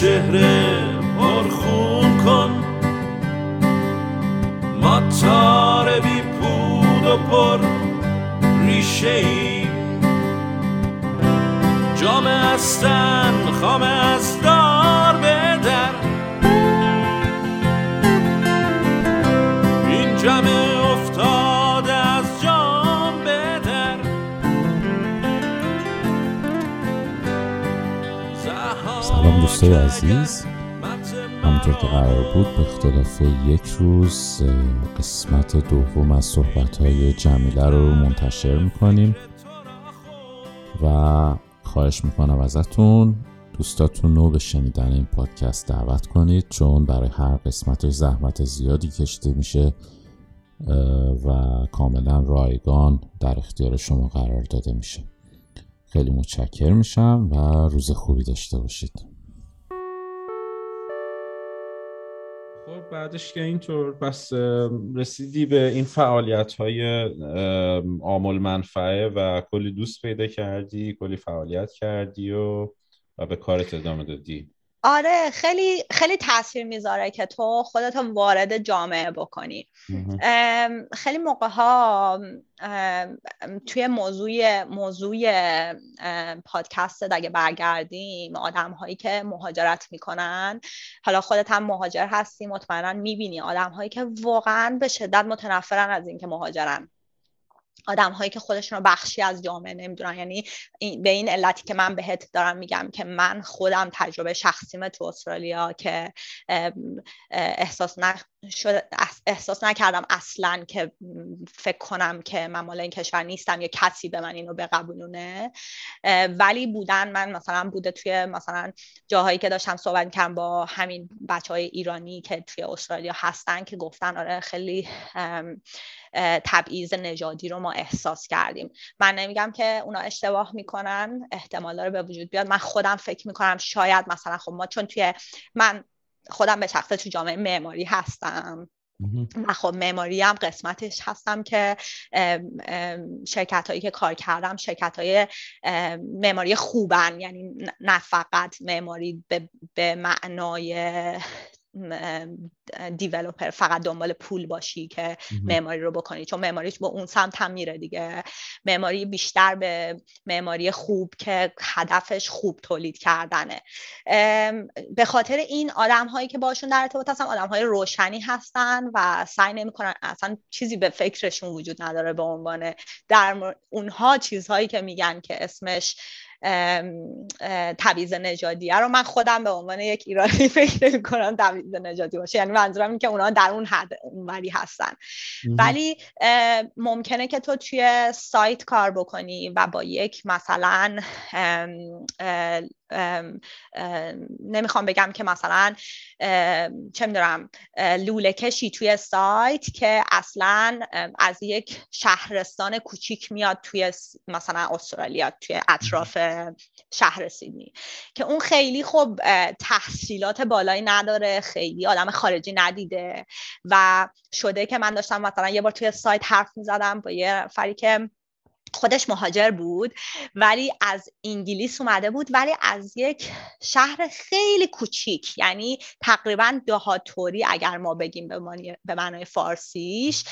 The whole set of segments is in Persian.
چهره پرخون کن. ما تار بی پود و پر ریشه ای جام استن خام از دوستای عزیز همونطور که قرار بود به اختلاف یک روز قسمت دوم از صحبت های جمیله رو منتشر می‌کنیم و خواهش می‌کنم ازتون دوستاتون رو به شنیدن این پادکست دعوت کنید چون برای هر قسمت زحمت زیادی کشیده میشه و کاملا رایگان در اختیار شما قرار داده میشه. خیلی متشکر میشم و روز خوبی داشته باشید. خب بعدش که اینطور پس رسیدی به این فعالیت های آمول منفعه و کلی دوست پیدا کردی کلی فعالیت کردی و, و به کارت ادامه دادی. آره خیلی خیلی تاثیر می‌ذاره که تو خودت وارد جامعه بکنی. خیلی موقع ها توی موضوع موضوع پادکست اگه برگردیم آدم هایی که مهاجرت می‌کنن حالا خودت هم مهاجر هستی مطمئنا می‌بینی آدم هایی که واقعا به شدت متنفرن از اینکه مهاجرن. آدم هایی که خودشون رو بخشی از جامعه نمی‌دونن. یعنی به این علتی که من بهت دارم میگم که من خودم تجربه شخصیمه تو استرالیا که احساس احساس نکردم اصلا که فکر کنم که من مال این کشور نیستم یا کسی به من اینو بقبولونه. ولی بودن من مثلا بوده توی مثلا جاهایی که داشتم صحبت کردم با همین بچه های ایرانی که توی استرالیا هستن که گفتن آره خیلی تبعیض نژادی رو ما احساس کردیم. من نمیگم که اونا اشتباه می‌کنن احتمال داره به وجود بیاد. من خودم فکر می‌کنم شاید مثلا خب ما چون توی من خودم به شخصه تو جامعه معماری هستم. من خب معماری هم قسمتش هستم که شرکت هایی که کار کردم شرکت های معماری خوبن. یعنی نه فقط معماری به, به معنای دیولوپر فقط دنبال پول باشی که معماری رو بکنی. چون معماریش با اون سمت هم میره دیگه. معماری بیشتر به معماری خوب که هدفش خوب تولید کردنه. به خاطر این آدم هایی که باشون در ارتباط هستن آدم های روشنی هستن و سعی نمی‌کنن اصلا چیزی به فکرشون وجود نداره به عنوان در اونها چیزهایی که میگن که اسمش تبعیض نژادیه رو من خودم به عنوان یک ایرانی فکر نمی کنم تبعیض نژادی باشه. یعنی منظورم این که اونا در اون حد اونوری هستن. ولی ممکنه که تو توی سایت کار بکنی و با یک مثلا نمی‌خوام بگم که مثلا چه می‌دونم لوله کشی توی سایت که اصلا از یک شهرستان کوچیک میاد توی مثلا استرالیا توی اطراف شهر سیدنی. که اون خیلی خب تحصیلات بالایی نداره خیلی آدم خارجی ندیده و شده که من داشتم مثلا یه بار توی سایت حرف می‌زدم با یه فری که خودش مهاجر بود ولی از انگلیس اومده بود ولی از یک شهر خیلی کوچیک یعنی تقریبا دهاتوری اگر ما بگیم به معنای فارسیش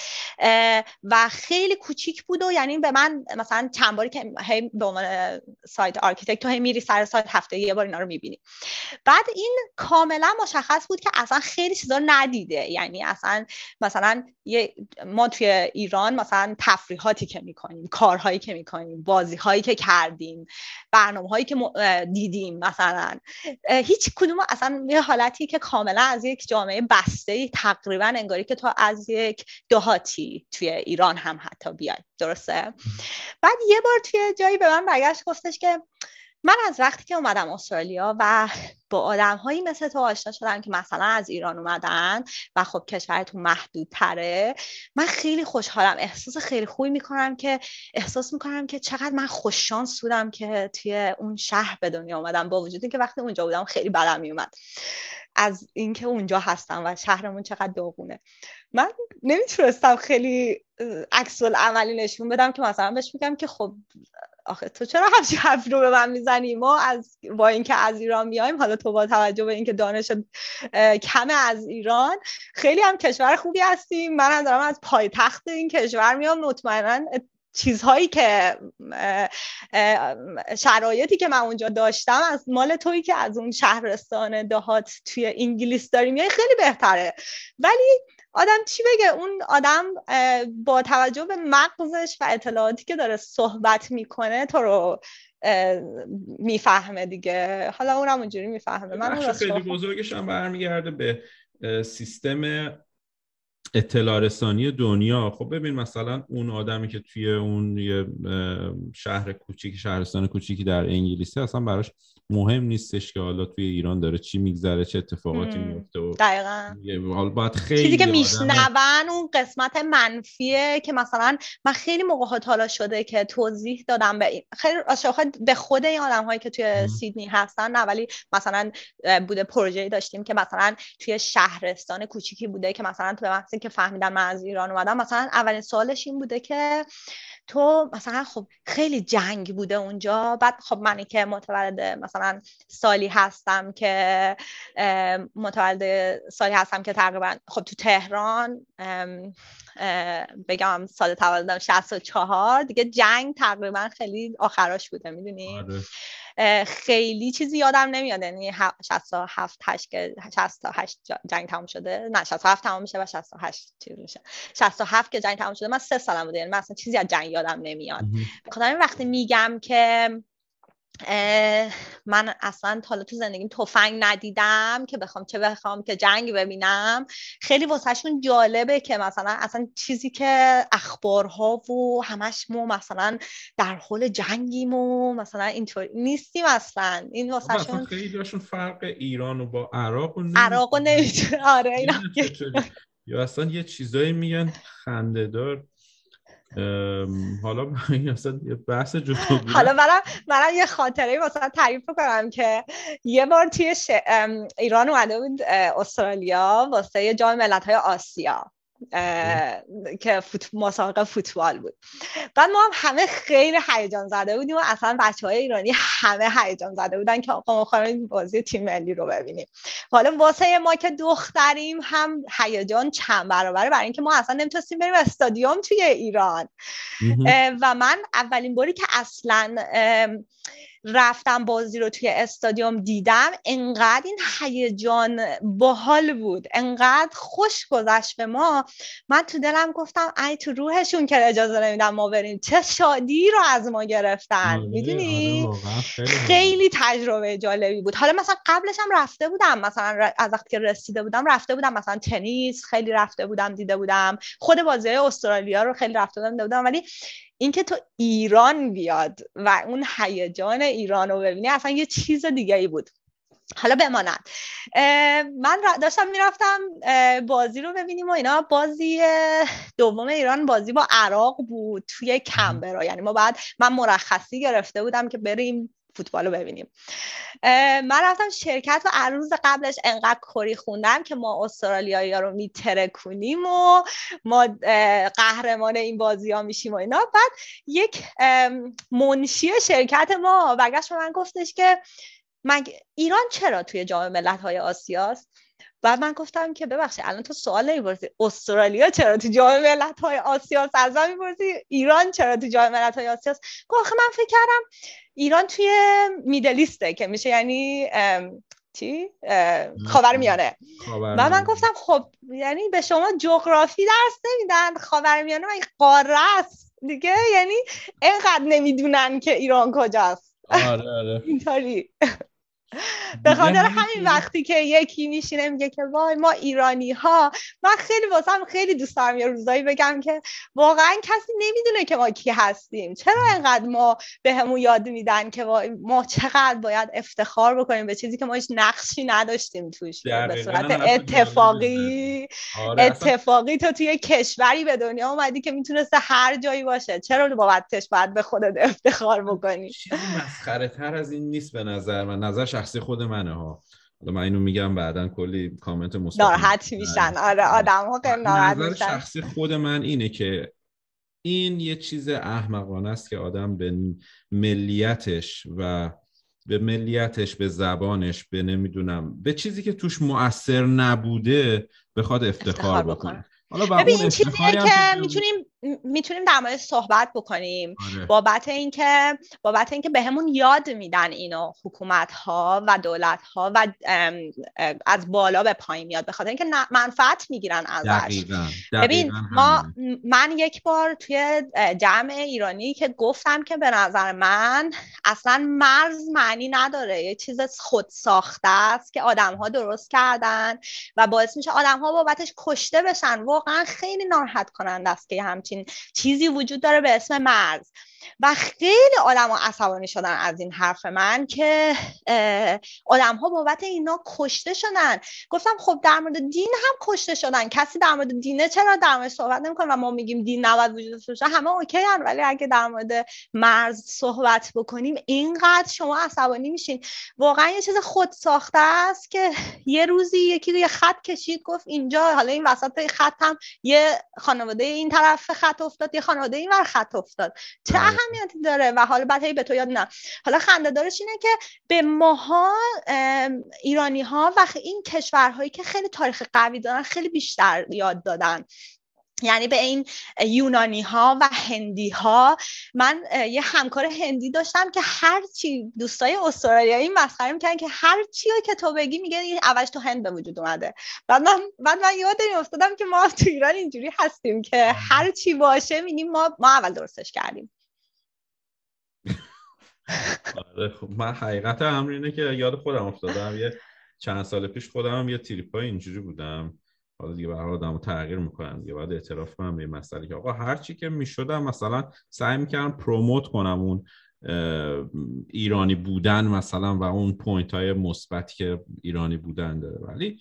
و خیلی کوچیک بود و یعنی به من مثلا چند باری که هی به عنوان site architect تو هی میری سر سایت هفته یه بار اینا رو می‌بینی. بعد این کاملا مشخص بود که اصلا خیلی چیزا ندیده یعنی اصلا مثلا ما توی ایران مثلا تفریحاتی که می‌کنیم کارهایی که می‌کنیم بازی هایی که کردیم برنامه هایی که دیدیم مثلا. هیچ کدوم اصلا یه حالتی که کاملا از یک جامعه بسته تقریبا انگاری که تو از یک دهاتی توی ایران هم حتی بیای. درسته؟ بعد یه بار توی جایی به من برگشت گفتش که من از وقتی که اومدم استرالیا و با آدم هایی مثل تو آشنا شدم که مثلا از ایران اومدن و خب کشورتون محدود تره من خیلی خوشحالم. احساس خیلی خوبی می‌کنم که احساس می‌کنم که چقدر من خوششانس بودم که توی اون شهر به دنیا اومدم. با وجود که وقتی اونجا بودم خیلی بدم میومد از اینکه اونجا هستم و شهرمون چقدر داغونه. من نمی‌تونستم خیلی عکس عملی نشون بدم که مثلا بهش میگم که خب آخه تو چرا همچین حرف رو به من می‌زنی؟ ما از با اینکه از ایران میایم حالا تو با توجه به اینکه دانش کم از ایران خیلی هم کشور خوبی هستیم. من هم دارم از پایتخت این کشور میام. مطمئنا چیزهایی که شرایطی که من اونجا داشتم از مال تویی که از اون شهرستان دهات توی انگلیس داریم میای خیلی بهتره. ولی آدم چی بگه؟ اون آدم با توجه به مغزش و اطلاعاتی که داره صحبت می‌کنه تو رو می‌فهمه دیگه. حالا اونم اونجوری می‌فهمه. من خیلی بزرگش هم برمیگرده به سیستم اطلاع رسانی دنیا. خب ببین مثلا اون آدمی که توی اون یه شهر کوچیک شهرستان کوچیکی در انگلیسی اصلا براش مهم نیستش که حالا توی ایران داره چی میگذره چه اتفاقاتی میفته و دقیقا. باید خیلی چیزی که میشنون اون قسمت منفیه که مثلا من خیلی موقع حالا شده که توضیح دادم به خیلی به خود این آدم هایی که توی سیدنی هستن نه ولی مثلا بوده پروژه داشتیم که مثلا توی شهرستان کوچیکی بوده که مثلا تو به که فهمیدن من از ایران اومدم مثلا اولین سوالش این بوده که تو مثلا خب خیلی جنگ بوده اونجا بعد خب منی که متولد مثلا سالی هستم که متولد سالی هستم که تقریبا خب تو تهران بگم سال تولدم 64 دیگه جنگ تقریبا خیلی آخراش بوده می‌دونی آره. خیلی چیزی یادم نمیاد. یعنی 67 8 که 68 جنگ تموم شده. نه 67 تموم میشه و 68 چیز میشه. 67 که جنگ تموم شده من سه سالم بوده یعنی من اصلا چیزی از جنگ یادم نمیاد. خدا وقتی میگم که من اصلا حالا تو زندگیم تفنگ ندیدم که بخوام چه بخوام که جنگ ببینم. خیلی واسهشون جالبه که مثلا اصلا چیزی که اخبارها و همش ما مثلا در حال جنگیم و مثلا اینطور نیستیم اصلا. این واسهشون خیلی فرق ایران و با عراق و عراق و نمی‌تونه آره یا اصلا یه چیزایی میگن خندهدار. حالا این اصلا یه بحث جدا حالا منم منم یه خاطره مثلا تعریف کنم که یه بار توی ایران اومده بود استرالیا واسه جام ملت های آسیا. که فوت... مسابقه فوتبال بود. بعد ما هم همه خیلی هیجان زده بودیم و اصلا بچه های ایرانی همه هیجان زده بودن که آقا ما بازی تیم ملی رو ببینیم. حالا واسه ما که دختریم هم هیجان چند برابره برای اینکه ما اصلا نمی‌تونستیم بریم استادیوم توی ایران. و من اولین باری که اصلا رفتم بازی رو توی استادیوم دیدم. انقدر این هیجان باحال بود. انقدر خوش گذشت به ما. من تو دلم گفتم ای تو روحشون که اجازه نمیدم ما بریم. چه شادی رو از ما گرفتن. آره، می‌دونی؟ آره، خیلی تجربه جالبی بود. حالا مثلا قبلش هم رفته بودم. مثلا از وقتی که رسیده بودم رفته بودم. مثلا تنیس خیلی رفته بودم دیده بودم. خود بازی استرالیا رو خیلی رفته بودم دیده بودم. ولی اینکه تو ایران بیاد و اون هیجان ایران رو ببینی اصلا یه چیز دیگه ای بود. حالا بماند من داشتم می‌رفتم بازی رو ببینیم و اینا. بازی دوم ایران بازی با عراق بود توی کمبرا. یعنی ما بعد من مرخصی گرفته بودم که بریم فوتبال رو ببینیم من رفتم شرکت و روز قبلش انقدر کری خوندم که ما استرالیایی ها رو میترکونیم و ما قهرمان این بازی ها میشیم و اینا. بعد یک منشی شرکت ما به من گفتش که ایران چرا توی جام ملت های آسیاست؟ بعد من گفتم که ببخشید الان تو سوال نمی‌پرسی. استرالیا چرا تو جام ملت های آسیاست از من می‌پرسی؟ ایران چرا تو جام ملت های آسیاست گفت من فکر کردم ایران توی میدلیسته که میشه یعنی چی؟ خاور میانه و من گفتم خب یعنی به شما جغرافی درس نمیدن خاور میانه من قاره است؟ دیگه یعنی اینقدر نمی‌دونن که ایران کجاست. آره آره. اینطوری. به خاطر همین وقتی که یکی میشینه میگه که وای ما ایرانی ها من خیلی واسم خیلی دوست دارم یه روزایی بگم که واقعا کسی نمی‌دونه که ما کی هستیم. چرا انقدر ما به همون یاد میدن که ما چقدر باید افتخار بکنیم به چیزی که ما هیچ نقشی نداشتیم توش؟ به صورت اتفاقی. آره اتفاقی تو توی کشوری به دنیا اومدی که می‌تونسته هر جایی باشه. چرا بابتش باید به خودت افتخار بکنی؟ مسخره تر از این نیست به نظر من. نظر شخصی خود منه ها. حالا من اینو میگم بعدا کلی کامنت مثبت ناراحت میشن آره آدم ها خیلی ناراحت میشن. شخصی خود من اینه که این یه چیز احمقانه است که آدم به ملیتش و به ملیتش به زبانش به نمی‌دونم به چیزی که توش مؤثر نبوده بخواد افتخار, افتخار بکنه. ببین این چیزیه که می‌تونیم می‌تونیم در مورد صحبت بکنیم. آره. بابت اینکه بابت اینکه بهمون یاد میدن اینو حکومت ها و دولت ها و از بالا به پایین میاد به خاطر اینکه منفعت می‌گیرن ازش. ببین ما من یک بار توی جمع ایرانی که گفتم که به نظر من اصلا مرز معنی نداره. یه چیز خود ساخته است که آدم ها درست کردن و باعث میشه آدم ها بابتش کشته بشن. واقعا خیلی ناراحت کننده است که همچین چیزی وجود داره به اسم مرز. و خیلی آدم ها عصبانی شدن از این حرف من که آدم ها بابت اینا کشته شدن. گفتم خب در مورد دین هم کشته شدن. کسی در مورد دینه چرا در مورد صحبت نمی‌کنه و ما میگیم دین نباید وجود داشته همه اوکی هن ولی اگه در مورد مرز صحبت بکنیم اینقدر شما عصبانی میشین. واقعا یه چیز خود ساخته است که یه روزی یکی یه خط کشید گفت اینجا حالا این وسط خط هم یه خانواده این طرف خط افتاد یه خانواده این ور خط افتاد. چه اهمیتی داره و حالا بعد به تو یاد نه. حالا خنده دارش اینه که به ماها ایرانی ها و این کشورهایی که خیلی تاریخ قوی دارن خیلی بیشتر یاد دادن. یعنی به این یونانی ها و هندی ها من یه همکار هندی داشتم که هر چی دوستای استرالیایی مسخره می‌کنن که هر چی که تو بگی میگه اولش تو هند به وجود اومده. بعد من بعد من یاد افتادم که ما تو ایران اینجوری هستیم که هر چی باشه میگیم ما ما اول درستش کردیم. آره خب من حقیقت امر اینه که یاد خودم افتادم. یه چند سال پیش خودم یه تریپای اینجوری بودم. حالا دیگه برای آدمو تغییر می‌کنم. دیگه باید اعتراف کنم به مسئله که آقا هر چی که می‌شدم مثلا سعی می‌کردم promote کنم اون ایرانی بودن مثلا و اون point های مثبتی که ایرانی بودن داره. ولی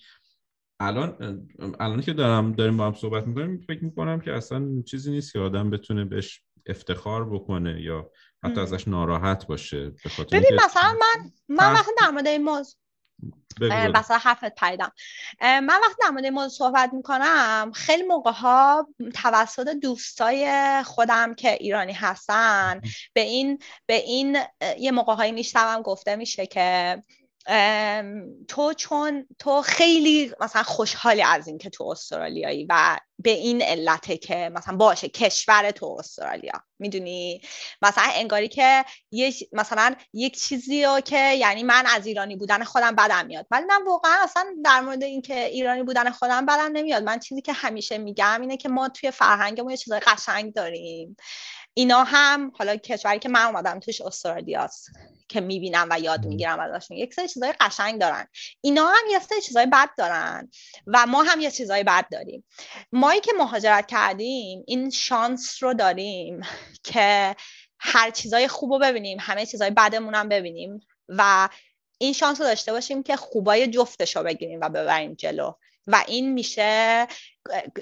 الان الان که دارم داریم با هم صحبت می‌کنیم فکر می‌کنم که اصلا چیزی نیست که آدم بتونه بهش افتخار بکنه یا حتی ازش ناراحت باشه ببین مثلا من من وقتی در مورد این موضوع مثلا حرفت پریدم. من وقتی در مورد این موضوع صحبت می‌کنم خیلی موقع ها توسط دوستای خودم که ایرانی هستن به این به این یه موقع هایی میشتم گفته میشه که تو چون تو خیلی مثلا خوشحالی از اینکه تو استرالیایی و به این علته که مثلا باشه کشور تو استرالیا می‌دونی؟ مثلا انگاری که یک مثلا یک چیزی رو که یعنی من از ایرانی بودن خودم بدم میاد. ولی من واقعا اصلا در مورد اینکه ایرانی بودن خودم بدم نمیاد. من چیزی که همیشه میگم اینه که ما توی فرهنگمون یه چیزای قشنگ داریم. اینا هم حالا کشوری که من اومدم توش استرالیاست که می‌بینم و یاد می‌گیرم ازشون. یک سری چیزای قشنگ دارن. اینا هم یه سری چیزای بد دارن و ما هم یه چیزای بد داریم. مایی که مهاجرت کردیم این شانس رو داریم که هر چیزای خوب رو ببینیم همه چیزای بدمون هم ببینیم و این شانس رو داشته باشیم که خوبای جفتش رو بگیریم و ببریم جلو. و این میشه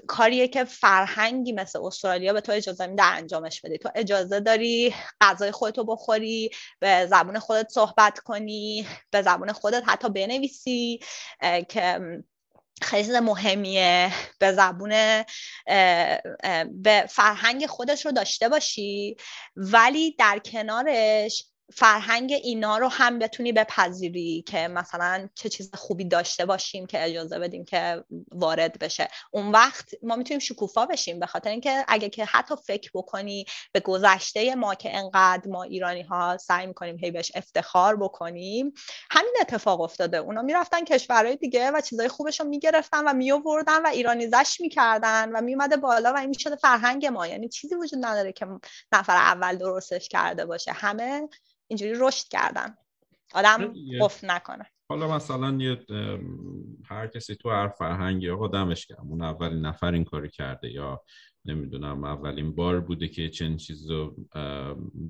کاریه که فرهنگی مثل استرالیا به تو اجازه میده انجامش بدی. تو اجازه داری غذای خودتو بخوری به زبون خودت صحبت کنی به زبون خودت حتی بنویسی که خیلی مهمیه. به زبون به فرهنگ خودش رو داشته باشی. ولی در کنارش فرهنگ اینا رو هم بتونی بپذیری که مثلا چه چیز خوبی داشته باشیم که اجازه بدیم که وارد بشه. اون وقت ما می‌تونیم شکوفا بشیم به خاطر اینکه اگه که حتی فکر بکنی به گذشته ما که انقدر ما ایرانی ها سعی می‌کنیم هی بهش افتخار بکنیم همین اتفاق افتاده. اونا می‌رفتن کشورهای دیگه و چیزای خوبش رو می‌گرفتن و میووردن و ایرانیزش می‌کردن و میومده بالا و این می‌شده فرهنگ ما. یعنی چیزی وجود نداره که نفر اول درستش کرده باشه. همه اینجوری رشد کردن آدم قفل نکنه. حالا مثلا یه هر کسی تو هر فرهنگی آقا دمش کرد اون اولین نفر این کاری کرده یا نمی‌دونم اولین بار بوده که چنین چیز رو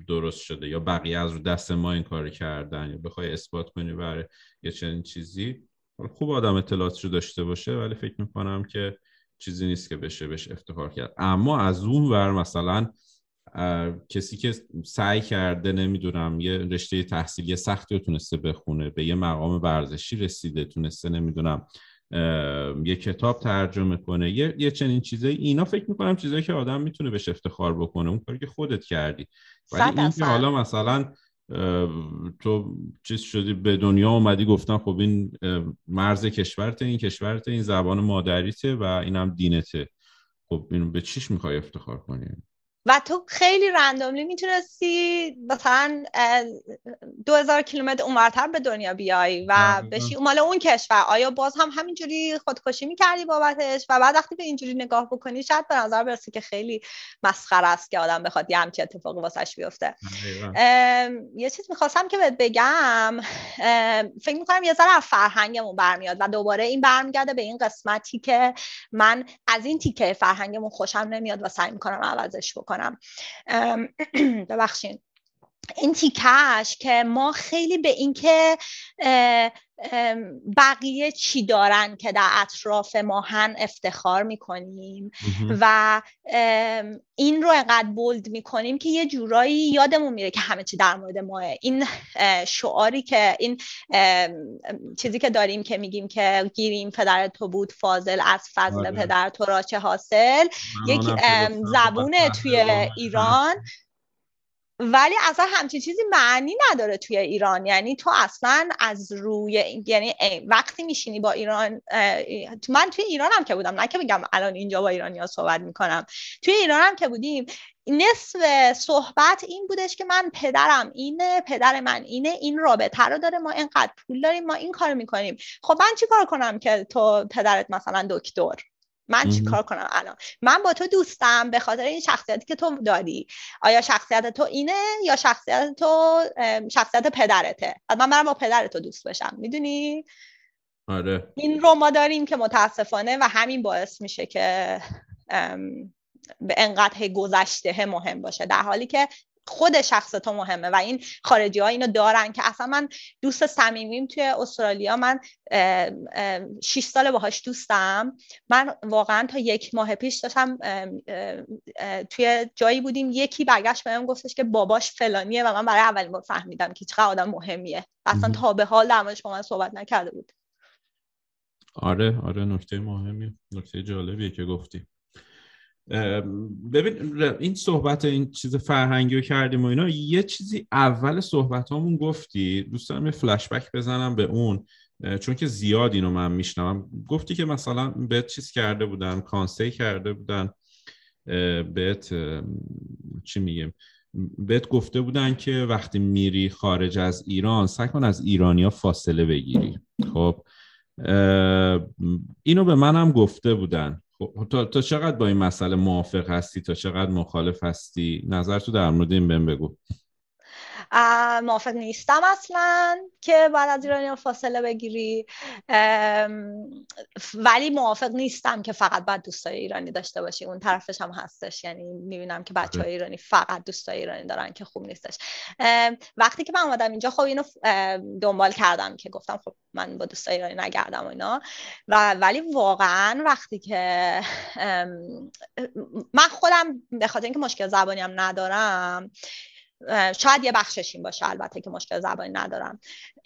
درست شده یا بقیه از رو دست ما این کاری کردن یا بخوای اثبات کنی برای یه چنین چیزی. خوب آدم اطلاعاتشو داشته باشه ولی فکر می‌کنم که چیزی نیست که بشه بهش افتخار کرد. اما از اون ور مثلا کسی که سعی کرده نمی‌دونم یه رشته تحصیلی سختی رو تونسته بخونه به یه مقام ورزشی رسیده تونسته نمی‌دونم یه کتاب ترجمه کنه یه, یه چنین چیزایی اینا فکر می‌کنم چیزایی که آدم می‌تونه بهش افتخار بکنه اون کاری که خودت کردی. ولی این که حالا مثلا تو چیز شدی به دنیا اومدی گفتن خب این مرز کشورت این کشورت این زبان مادریته و اینم دینته. خب اینو به چیش می‌خوای افتخار کنی؟ و تو خیلی رندوملی می‌تونستی مثلا دو هزار کیلومتر اونورتر به دنیا بیای و بشی مال اون کشور. آیا باز هم همینجوری خودکشی می‌کردی بابتش؟ و بعد وقتی به اینجوری نگاه بکنی شاید به نظر برسه که خیلی مسخره است که آدم بخواد یه همچی اتفاقی واسش بیفته. یه چیز می‌خواستم که بهت بگم فکر می‌کنم یه ذره از فرهنگمون برمیاد و دوباره این برمیگرده به این قسمتی که من از این تیکه فرهنگمون خوشم نمیاد و سعی می‌کنم عوضش بکنم. کنم ببخشید. این تیکش که ما خیلی به اینکه بقیه چی دارن که در اطراف ماهن افتخار می‌کنیم و این رو انقدر بولد می‌کنیم که یه جورایی یادمون میره که همه چی در مورد ماه. این شعاری که این چیزی که داریم که میگیم که گیریم پدر تو بود فاضل از فضل آره. پدر تو را چه حاصل یک زبون توی ایران. ولی اصلا همچین چیزی معنی نداره توی ایران. یعنی تو اصلا از روی یعنی وقتی میشینی با ایران من توی ایرانم که بودم نه که بگم الان اینجا با ایرانی صحبت می‌کنم. توی ایرانم که بودیم نصف صحبت این بودش که من پدرم اینه پدر من اینه این رابطه رو داره ما اینقدر پول داریم ما این کار می‌کنیم. خب من چی کار کنم که تو پدرت مثلا دکتر؟ من چی کار کنم الان؟ من با تو دوستم به خاطر این شخصیتی که تو داری. آیا شخصیت تو اینه یا شخصیت تو شخصیت پدرته؟ من برم با پدر تو دوست بشم. می‌دونی؟ آره. این رو ما داریم که متاسفانه و همین باعث میشه که به انقدر گذشته مهم باشه. در حالی که خود شخص تو مهمه و این خارجی ها اینو دارن که اصلا من دوست صمیمیم توی استرالیا. من 6 سال باهاش دوستم. من واقعا تا یک ماه پیش داشتم توی جایی بودیم. یکی برگشت بهم گفتش که باباش فلانیه و من برای اولین بار فهمیدم که چقدر آدم مهمیه. اصلا تا به حال درمانش با من صحبت نکرده بود. آره آره نکته مهمی نکته جالبیه که گفتی. ببین این صحبت این چیز فرهنگی رو کردیم و اینا یه چیزی اول صحبت همون گفتی دوست دارم یه فلشبک بزنم به اون چون که زیاد اینو من میشنوم. گفتی که مثلا بهت چیز کرده بودن کانسی کرده بودن بهت چی میگیم بهت گفته بودن که وقتی میری خارج از ایران سعی کن از ایرانیا فاصله بگیری. خب اینو به منم گفته بودن. خب تا, تا چقدر با این مسئله موافق هستی؟ تا چقدر مخالف هستی؟ نظر تو در مورد این بهم بگو. موافق نیستم اصلا که بعد از ایرانی فاصله بگیری. ولی موافق نیستم که فقط بعد دوستای ایرانی داشته باشی. اون طرفش هم هستش. یعنی می‌بینم که بچه های ایرانی فقط دوستای ایرانی دارن که خوب نیستش. وقتی که من اومدم اینجا خب اینو دنبال کردم که گفتم خب من با دوستای ایرانی نگردم و اینا. و ولی واقعا وقتی که من خودم به خاطر اینکه مشکل زبانی هم ندارم شاید یه بخشش این باشه البته که مشکل زبانی ندارم.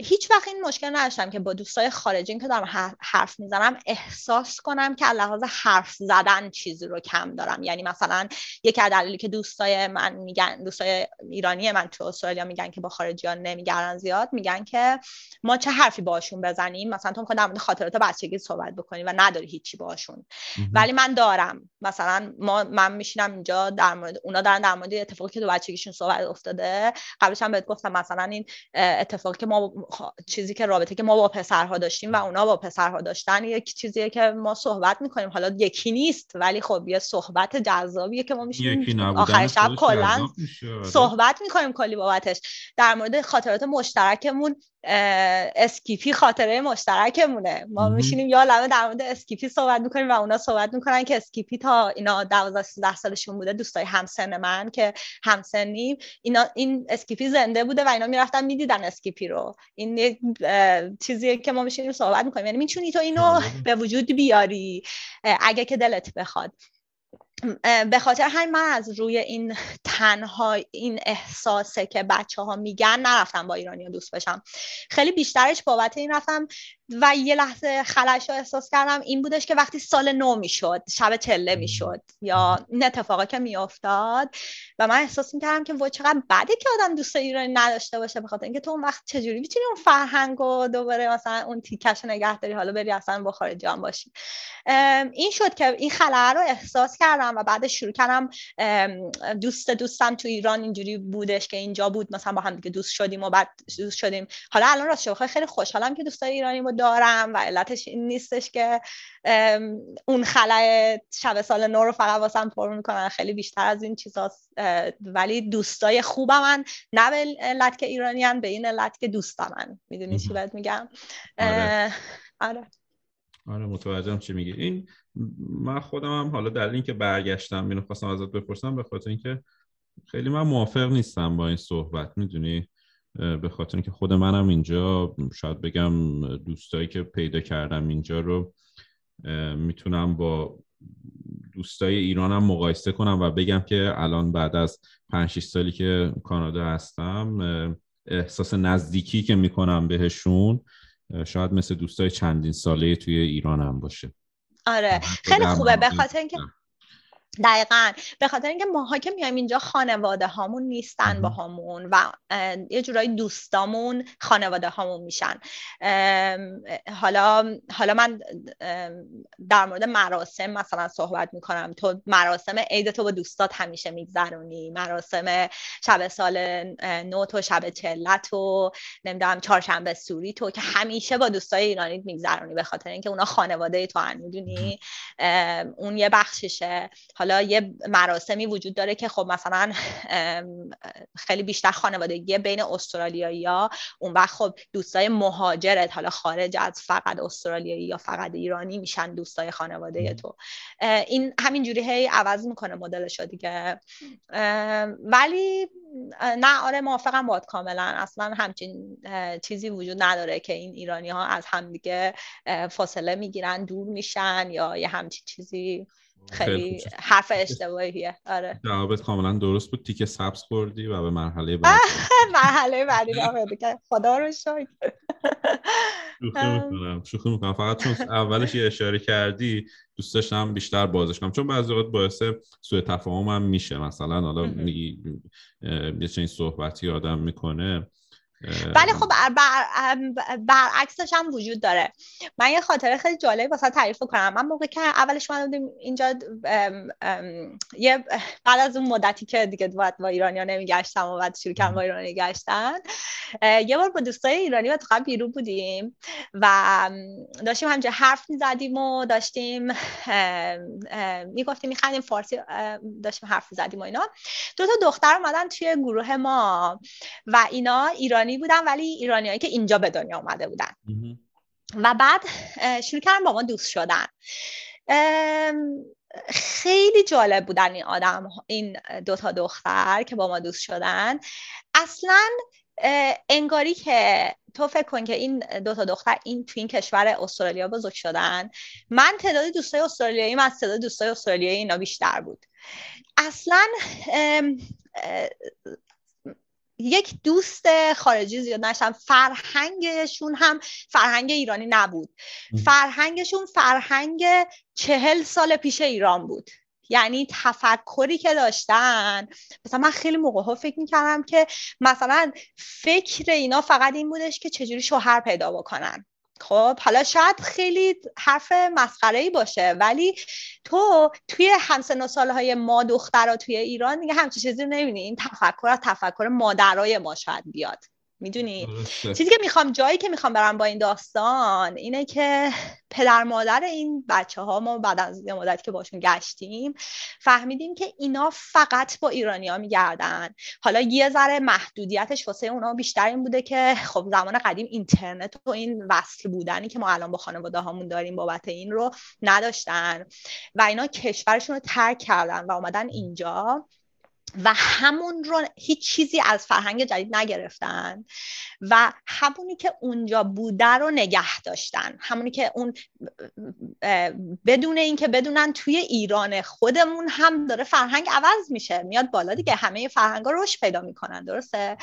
هیچ وقت این مشکل نداشتم که با دوستای خارجی که دارم حرف می‌زنم احساس کنم که لحاظ حرف زدن چیزی رو کم دارم. یعنی مثلا یکی از دلیلی که دوستای من میگن دوستای ایرانی من تو استرالیا میگن که با خارجیان نمیگردن زیاد میگن که ما چه حرفی باشون بزنیم؟ مثلا تو می‌خوای در مورد خاطرات بچگی صحبت بکنی و نداری هیچی باشون ولی من دارم. مثلا ما من میشینم اینجا در مورد اونا دارن در مورد اتفاقی که تو بچگیشون صحبت افتاده. قبلش هم بهت گفتم مثلا این اتفاقی که ما چیزی که رابطه که ما با پسرها داشتیم و اونا با پسرها داشتن یک چیزیه که ما صحبت می‌کنیم. حالا یکی نیست ولی خب یه صحبت جذابیه که ما میشیم آخر شب کلا. صحبت می‌کنیم کلی بابتش. در مورد خاطرات مشترکمون اسکیپی خاطره مشترکمونه. ما میشینیم یا لبه در مورد اسکیپی صحبت می‌کنیم و اونا صحبت می‌کنن که اسکیپی تا اینا 12 13 سالشون بوده دوستای همسن من که همسنیم. اینا این اسکیپی زنده بوده و اینا می‌رفتن می‌دیدن اسکیپی رو. این یک چیزیه که ما میشینیم صحبت می‌کنیم. یعنی می‌تونی تو اینو آره. به وجود بیاری اگه که دلت بخواد. به خاطر همین من از روی این تنها این احساسه که بچه ها میگن نرفتم با ایرانی دوست بشم خیلی بیشترش بابت این رفتم و یه لحظه خلش رو احساس کردم این بودش که وقتی سال نو می‌شد شب چله می‌شد یا این اتفاقا که میافتاد و من احساس می‌کردم که وای چقدر بده که آدم دوست ایرانی نداشته باشه بخاطر اینکه تو اون وقت چجوری می‌تونی اون فرهنگ و دوباره مثلا اون تیکش نگه داری حالا بری اصلا با خارجی هم باشی این شد که این خلاه رو احساس کردم و بعد شروع کردم دوست دوستم تو ایران اینجوری بودش که اینجا بود مثلا با هم دیگه دوست شدیم و بعد دوست شدیم. حالا الان راست خیلی خوشحالم که دوستای ایرانی دارم و علتش این نیستش که اون خلای شب سال نو رو فقط واسم پر می‌کنن. خیلی بیشتر از این چیزاست. ولی دوستای خوبم من نه به علت که ایرانیان به این علت که دوستم می‌دونی چی باید میگم؟ آره. آره, آره متوجهم چی میگی. این من خودم هم حالا دلیل اینکه برگشتم اینو خواستم ازت بپرسم به خاطر اینکه خیلی من موافق نیستم با این صحبت می‌دونی؟ به خاطر اینکه خود منم اینجا شاید بگم دوستایی که پیدا کردم اینجا رو می‌تونم با دوستای ایرانم مقایسه کنم و بگم که الان بعد از 5 6 سالی که کانادا هستم احساس نزدیکی که می‌کنم بهشون شاید مثل دوستای چندین ساله توی ایرانم باشه. آره. خیلی خوبه. به خاطر اینکه دقیقا. به خاطر اینکه ماها که میایم اینجا خانواده هامون نیستن با همون و یه جورایی دوستامون خانواده هامون میشن. حالا حالا من در مورد مراسم مثلا صحبت می‌کنم. تو مراسم عید تو با دوستات همیشه میگذرونی؟ مراسم شب سال نو تو شب چلت و نمی‌دونم چهارشنبه سوری تو که همیشه با دوستای ایرانی میگذرونی. به خاطر اینکه اونا خانواده تو می‌دونی؟ اون یه بخششه. حالا یه مراسمی وجود داره که خب مثلا خیلی بیشتر خانوادگی بین استرالیایی ها اون وقت خب دوستای مهاجرت حالا خارج از فقط استرالیایی یا فقط ایرانی میشن دوستای خانواده تو. این همین جوری هی عوض می‌کنه مدلشو دیگه. ولی نه آره موافقم باد کاملا. اصلا همچین چیزی وجود نداره که این ایرانی ها از همدیگه فاصله می‌گیرن دور میشن یا یه همچین چیزی. خیلی حرف اشتباهیه. آره. جوابت کاملا درست بود. تیکه سبز خوردی و به مرحله بعدی مرحله بعدی خدا رو شکر. شوخی می‌کنم. شوخی می‌کنم. فقط چون اولش یه اشاره کردی دوست داشتم بیشتر بازش کنم. چون بعضی وقت باعث سوء تفاهم هم میشه. مثلا حالا میگی یه چنین صحبتی آدم می‌کنه. ولی خب برعکسش هم وجود داره. من یه خاطره خیلی جالب واسه تعریف کنم. من موقع که اولش من اینجا یه بعد از اون مدتی که دیگه باید با ایرانیا نمیگشتم و بعد شروع کردم با ایرانی گشتن یه بار با دوستای ایرانی و بیرون بودیم و داشتیم همجا حرف می‌زدیم و داشتیم می‌گفتیم میخندیم فارسی داشتیم حرف زدیم و اینا. دو تا دختر اومدن توی گروه ما و اینا ایرانی بودن ولی ایرانیایی که اینجا به دنیا اومده بودن. و بعد شروع کردن با ما دوست شدن. خیلی جالب بودن این آدم این دوتا دختر که با ما دوست شدن. اصلا انگاری که تو فکر کن که این دو تا دختر این تو این کشور استرالیا بزرگ شدن. من تعداد دوستای استرالیایی من از تعداد دوستای استرالیایی اینا بیشتر بود. اصلا یک دوست خارجی زیاد نشدم فرهنگشون هم فرهنگ ایرانی نبود. فرهنگشون فرهنگ چهل سال پیش ایران بود. یعنی تفکری که داشتن. مثلا من خیلی موقع ها فکر می‌کردم که مثلا فکر اینا فقط این بودش که چجوری شوهر پیدا بکنن. خب حالا شاید خیلی حرف مسخره ای باشه ولی تو توی همسن و سالهای ما دخترها توی ایران دیگه همچین چیزی نمی‌بینی. این تفکر از تفکر مادرای ما شاید بیاد. می‌دونی؟ چیزی که می‌خوام جایی که می‌خوام برم با این داستان اینه که پدر مادر این بچه ها ما بعد از یه مدت که باشون گشتیم فهمیدیم که اینا فقط با ایرانیا میگردن. حالا یه ذره محدودیتش واسه اونا بیشتر این بوده که خب زمان قدیم اینترنت و این وصل بودنی که ما الان با خانواده هامون داریم بابت این رو نداشتن و اینا کشورشون رو ترک کردن و اومدن اینجا. و همون رو هیچ چیزی از فرهنگ جدید نگرفتن و همونی که اونجا بوده رو نگه داشتن. همونی که اون بدون اینکه بدونن توی ایران خودمون هم داره فرهنگ عوض میشه. میاد بالا دیگه همه فرهنگ ها رشد پیدا می‌کنن درسته؟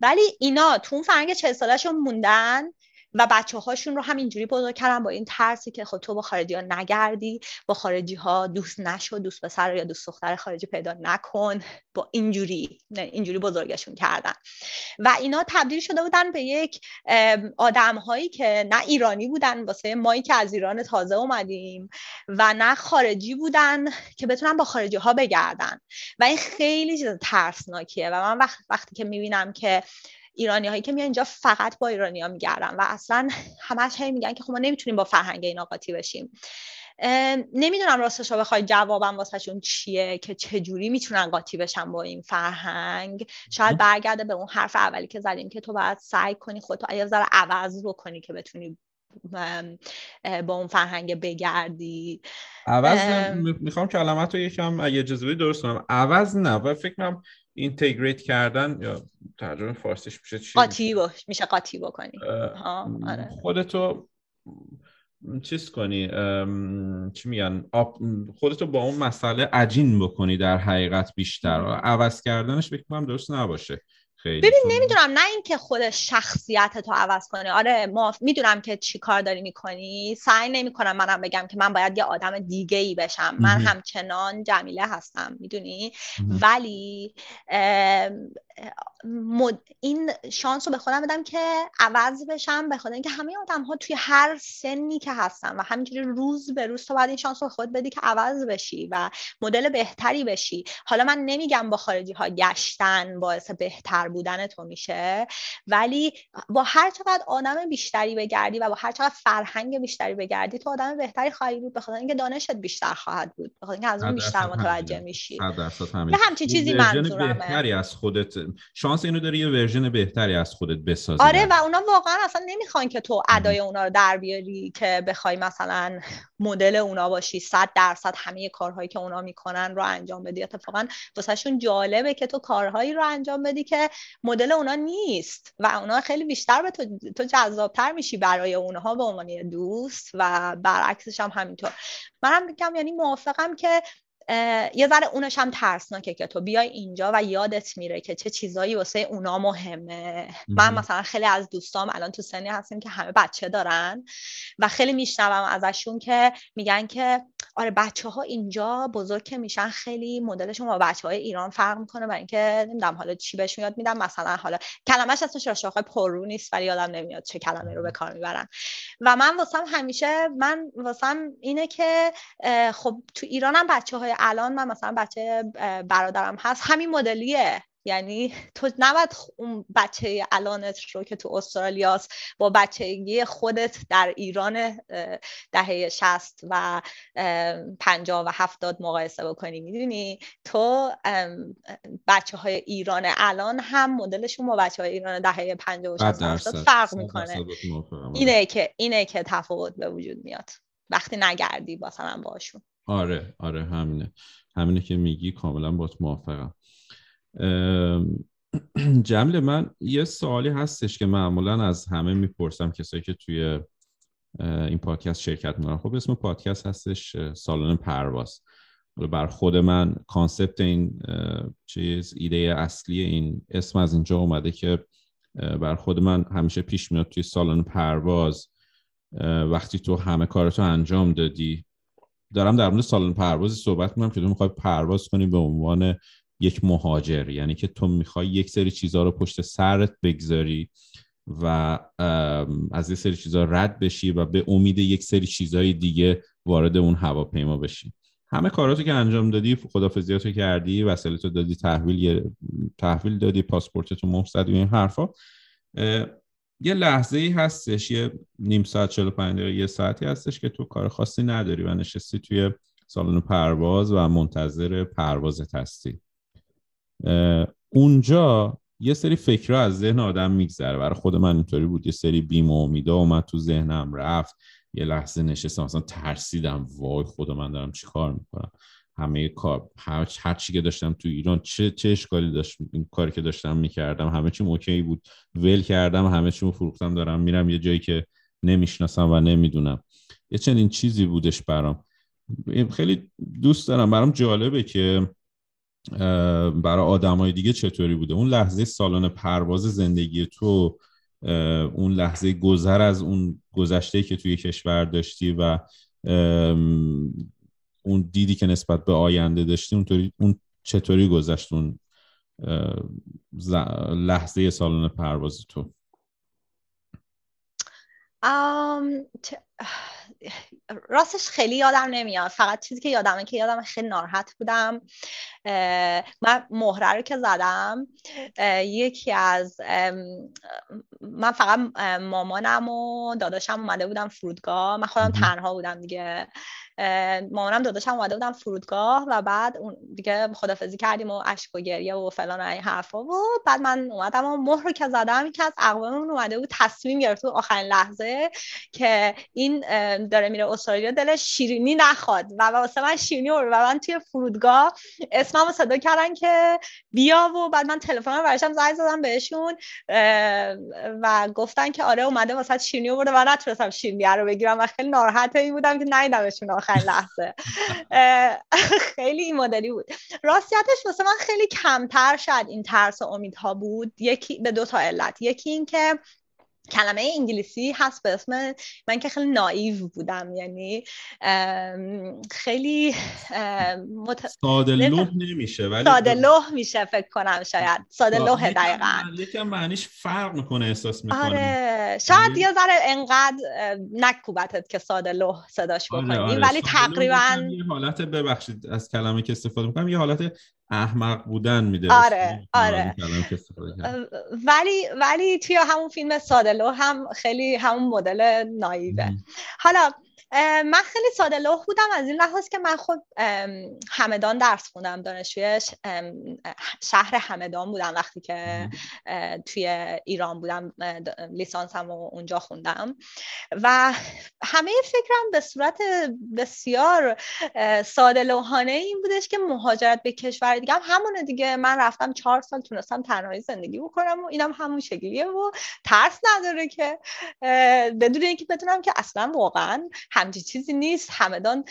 ولی اینا تو اون فرهنگ چه سالشون موندن و بچه هاشون رو هم اینجوری بزرگ کردن با این ترسی که خب تو با خارجی ها نگردی با خارجی ها دوست نشو دوست پسر یا دوست دختر خارجی پیدا نکن. با اینجوری اینجوری بزرگشون کردن. و اینا تبدیل شده بودن به یک آدم هایی که نه ایرانی بودن واسه مایی که از ایران تازه اومدیم و نه خارجی بودن که بتونن با خارجی ها بگردن. و این خیلی چیز ترسناکیه و من وقتی که می‌بینم که ایرانی هایی که میان اینجا فقط با ایرانی ها میگردن و اصلا همش هی میگن که خب ما نمی‌تونیم با فرهنگ اینا قاطی بشیم. نمی‌دونم راستش رو بخوای جوابم واسهشون چیه که چجوری می‌تونن قاطی بشن با این فرهنگ. شاید برگرده به اون حرف اولی که زدیم که تو باید سعی کنی خودتو یه ذره عوض بکنی که بتونی با اون فرهنگ بگردی. عوض می‌خوام کلمت رو یکم اگه اجازه درست کنم. عوض نه و فکر کنم اینتگریت کردن یا ترجمه فارسیش میشه چی قاطی باش میشه قاطی بکنی آره. خودتو چیز کنی چی میگن؟ خودتو با اون مسئله عجین بکنی در حقیقت بیشتر. عوض کردنش فکر کنم درست نباشه. خیلی ببین نمی‌دونم نه اینکه خود شخصیت تو عوض کنی. آره ما می‌دونم که چی کار داری می‌کنی. سعی نمی‌کنم منم بگم که من باید یه آدم دیگه ای بشم. من همچنان جمیله هستم می‌دونی؟ ولی این شانس رو به خودم بدم که عوض بشم به خاطر اینکه همه آدم ها توی هر سنی که هستن و همینجوری روز به روز تو باید این شانس رو خود بدی که عوض بشی و مدل بهتری بشی. حالا من نمیگم با خارجی ها گشتن باعث بهتر بودن تو میشه. ولی با هر چقدر آدم بیشتری بگردی و با هر چقدر فرهنگ بیشتری بگردی تو آدم بهتری خواهی بود. به خاطر اینکه دانشت بیشتر خواهد بود. به خاطر اینکه از اون بیشتر متوجه میشی. به همچین چیزی منظورمه. بهتری از خودت شانس اینو داری یه ورژن بهتری از خودت بسازی. آره و اونا واقعا اصلا نمی‌خوان که تو ادای اونا رو در بیاری که بخوای مثلا مدل اونا باشی. صد درصد همه کارهایی که اونا می‌کنن رو انجام بدی. اتفاقا واسهشون جالبه که تو کارهایی رو انجام بدی که مدل اونا نیست و اونا خیلی بیشتر به تو, تو جذابتر میشی برای اونها به عنوان دوست و برعکسش هم همینطور. منم میگم یعنی موافقم که یه ذره اونش هم ترسناکه که تو بیای اینجا و یادت میره که چه چیزایی واسه اونا مهمه. من مثلا خیلی از دوستام الان تو سنی هستیم که همه بچه دارن و خیلی میشنوم ازشون که میگن که آره بچه ها اینجا بزرگ که میشن خیلی مدلشون با بچه های ایران فرق می‌کنه و اینکه نمی‌دونم حالا چی بهشون یاد میدم مثلا حالا کلمش اسمش رشاقه پررو نیست ولی یادم نمیاد چه کلمه رو به کار می‌برن. و من واسم همیشه من واسم اینه که خب تو ایرانم بچه های الان من مثلا بچه برادرم هست همین مدلیه. یعنی تو نباید اون بچه الانت رو که تو استرالیاست با بچگی خودت در ایران دهه شست و پنجاه و هفتاد مقایسه بکنی. می‌دونی؟ تو بچه های ایران الان هم مدلشون با بچه های ایران دهه پنجاه و شست فرق می‌کنه. اینه که اینه که تفاوت به وجود میاد. وقتی نگردی مثلا باشون آره آره همینه. همینه که میگی کاملا باید موافقم. جمله من یه سوالی هستش که معمولا از همه می‌پرسم کسایی که توی این پادکست شرکت می‌کنن. خب اسم پادکست هستش سالن پرواز. بر خود من کانسپت این چیز ایده اصلی این اسم از اینجا اومده که بر خود من همیشه پیش میاد توی سالن پرواز وقتی تو همه کارتو انجام دادی دارم در مورد سالن پروازی صحبت می‌کنم که تو می‌خوای پرواز کنی به عنوان یک مهاجر. یعنی که تو می‌خوای یک سری چیزها رو پشت سرت بگذاری و از یه سری چیزها رد بشی و به امید یک سری چیزهای دیگه وارد اون هواپیما بشی. همه کاراتو که انجام دادی خدافزیاتو کردی وسایلتو دادی تحویل تحویل دادی پاسپورتتو مهر زدی این حرفا. یه لحظه ای هستش یه نیم ساعت 45 دقیقه یه ساعتی هستش که تو کار خاصی نداری و نشستی توی سالن پرواز و منتظر پروازت هستی. اونجا یه سری فکرها از ذهن آدم میگذره. برای خود من اینطوری بود. یه سری بیم و امیدا اومد تو ذهنم رفت. یه لحظه نشستم مثلا ترسیدم. وای خدا من دارم چی کار می‌کنم؟ همه کار هر چی که داشتم تو ایران چه چه اشکالی داشت؟ این کاری که داشتم می‌کردم همه چی اوکی بود. ول کردم همه چی فروختم دارم میرم یه جایی که نمی‌شناسم و نمی‌دونم. یه چنین چیزی بودش برام. خیلی دوست دارم. برام جالبه که برای آدمای دیگه چطوری بوده. اون لحظه سالن پرواز زندگی تو اون لحظه گذر از اون گذشته که توی کشور داشتی و اون دیدی که نسبت به آینده داشتی اونطوری اون چطوری گذشت اون لحظه سالن پرواز تو؟ راستش خیلی یادم نمیاد. فقط چیزی که یادمه که یادم خیلی ناراحت بودم. من مهره رو که زدم. یکی از من فقط مامانم و داداشم اومده بودم فرودگاه. من خودم تنها بودم دیگه. مامانم داداشم اومده بودم فرودگاه و بعد اون دیگه خدافزی کردیم و اشک و گریه و فلان این حرفا. و بعد من اومدم و مهر رو که زدم که از اقواممون اومده بود تصمیم گرفت تو آخرین لحظه که این داره میره استرالیا دلش شیرینی نخواد. و واسه من شیرینی و من توی فرودگاه اسممو صدا کردن که بیا و بعد من تلفن برشم زنگ زدم بهشون و گفتن که آره اومده واسه شیرینی برده و نتونستم شیرینی رو بگیرم و خیلی ناراحت این بودم که ندیدمشون آخرین لحظه. خیلی این مدلی بود. راستیتش واسه من خیلی کمتر شاید این ترس و امیدها بود. یکی به دو تا علت. یکی این که کلمه انگلیسی هست به اسم من که خیلی نایو بودم یعنی خیلی مت... ساده لوح نمیشه ولی ساده لوح میشه فکر کنم شاید. ساده لوح دقیقا. یکم معنیش فرق می‌کنه احساس می‌کنه آره. شاید یه ذره انقدر نکوبتت که ساده لوح صداش آره، بکنی آره. ولی تقریبا یه حالت ببخشید از کلمه که استفاده می‌کنم یه حالت احمق بودن میده آره آره. ولی ولی توی همون فیلم سادلو هم خیلی همون مدل نایبه حالا من خیلی ساده لوح بودم. از این لحاظ که من خود همدان درس خوندم. دانشجوی شهر همدان بودم وقتی که توی ایران بودم لیسانسم و اونجا خوندم. و همه فکرم به صورت بسیار ساده لوحانه این بودش که مهاجرت به کشور دیگه هم همونه دیگه. من رفتم چهار سال تونستم تنهایی زندگی بکنم و اینم همون شکلیه و ترس نداره که بدون اینکه بدونم که اصلا واقعا همچی چیزی نیست. همدان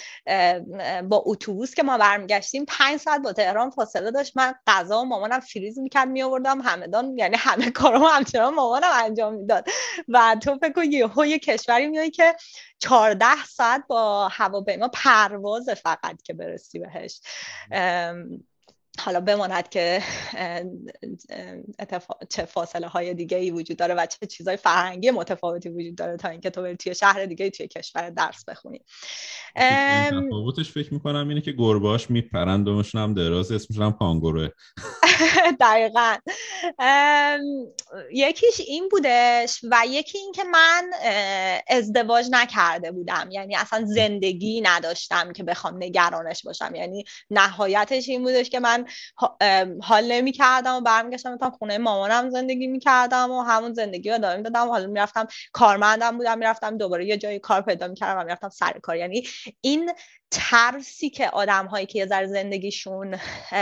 با اتوبوس که ما برمیگشتیم پنج ساعت با تهران فاصله داشت. من غذا و مامانم فریز می‌کرد میآوردم. همدان یعنی همه کارم همچنان مامانم انجام می‌داد. و تو فکر کن یه کشوری میای که چهارده ساعت با هواپیما پرواز فقط که برسی بهش. حالا بماند که چه فاصله های دیگه ای وجود داره و چه چیزهای فرهنگی متفاوتی وجود داره تا اینکه تو بری توی شهر دیگه توی کشور درس بخونی. تفاوتش فکر می‌کنم اینه که گرباش میپرند دومشون هم دراز اسمشون هم کانگوروه دقیقا. یکیش این بودش و یکی این که من ازدواج نکرده بودم. یعنی اصلا زندگی نداشتم که بخوام نگرانش باشم. یعنی نهایتش این بودش که من حال نمی کردم و برمیگشتم تا خونه مامانم زندگی می کردم و همون زندگی رو دارم دادم. حالا می‌رفتم کارمندم بودم می‌رفتم دوباره یه جایی کار پیدا می کردم و می‌رفتم سر کار. یعنی این ترسی که آدم هایی که یه ذره زندگیشون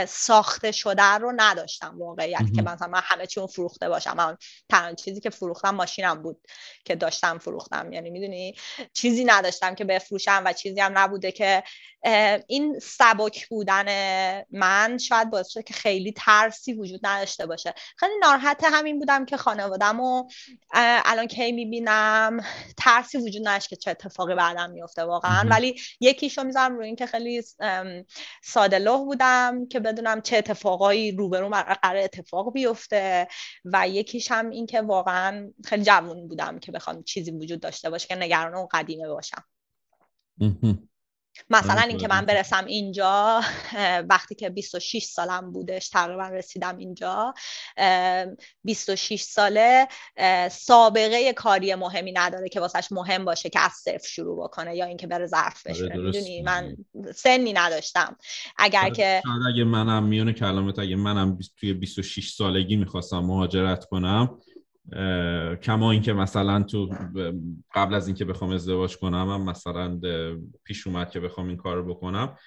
ساخته شده رو نداشتم واقعیت که مثلا من همه چیون فروخته باشم. من تنها چیزی که فروختم ماشینم بود که داشتم فروختم. یعنی می‌دونی؟ چیزی نداشتم که بفروشم و چیزی هم نبوده که این سبک بودن من شاید باعث شده که خیلی ترسی وجود نداشته باشه. خیلی ناراحت همین بودم که خانوادم و الان کی می‌بینم؟ ترسی وجود نداشت که چه اتفاقی بعدم میفته واقعا. ولی یکیشو می‌ذارم روی اینکه خیلی ساده لح بودم که بدونم چه اتفاقایی روبرو قرار اتفاق بیفته و یکیش هم این که واقعا خیلی جوون بودم که بخوام چیزی وجود داشته باشه که نگران اون قدیمه باشم. مثلا اینکه من برسم اینجا وقتی که 26 سالم بودش تقریبا رسیدم اینجا 26 ساله سابقه کاری مهمی نداره که واسهش مهم باشه که از صفر شروع بکنه یا اینکه بره ظرف آره، بشه. می‌دونی؟ من سنی نداشتم. اگر آره، که اگه منم میونه کلامت اگه منم توی 26 سالگی می‌خواستم مهاجرت کنم کما اینکه مثلا تو قبل از اینکه بخوام ازدواج کنم هم مثلا پیش اومد که بخوام این کار بکنم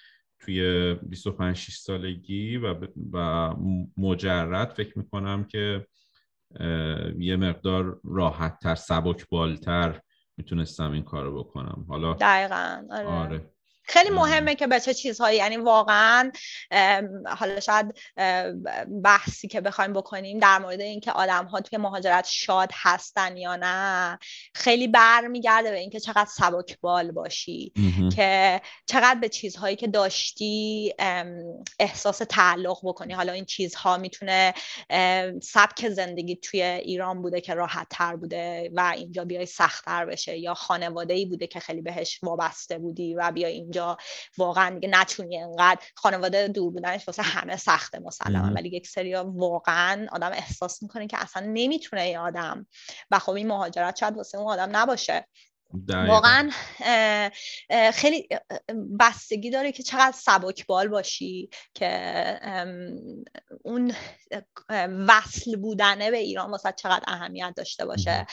توی 25 6 سالگی و, و مجرد فکر می‌کنم که یه مقدار راحت تر سبک بالتر می‌تونستم این کار رو بکنم حالا دقیقا آره. آره. خیلی مهمه که به چه چیزهایی یعنی واقعا حالا شاید بحثی که بخوایم بکنیم در مورد اینکه آدم ها توی مهاجرت شاد هستن یا نه خیلی برمیگرده به اینکه چقدر سبک بال باشی که چقدر به چیزهایی که داشتی احساس تعلق بکنی. حالا این چیزها می‌تونه سبک زندگی توی ایران بوده که راحت تر بوده و اینجا بیای سختتر بشه یا خانواده ای بوده که خیلی بهش وابسته بودی و بیای اینجا واقعا دیگه نتونی انقدر خانواده دور بودنش واسه همه سخته مسلما. ولی یک سری واقعا آدم احساس می‌کنه که اصلا نمی‌تونه این آدم و خب این مهاجرت شاید واسه اون آدم نباشه. واقعا خیلی بستگی داره که چقدر سبکبال باشی که اون وصل بودنه به ایران واسه چقدر اهمیت داشته باشه.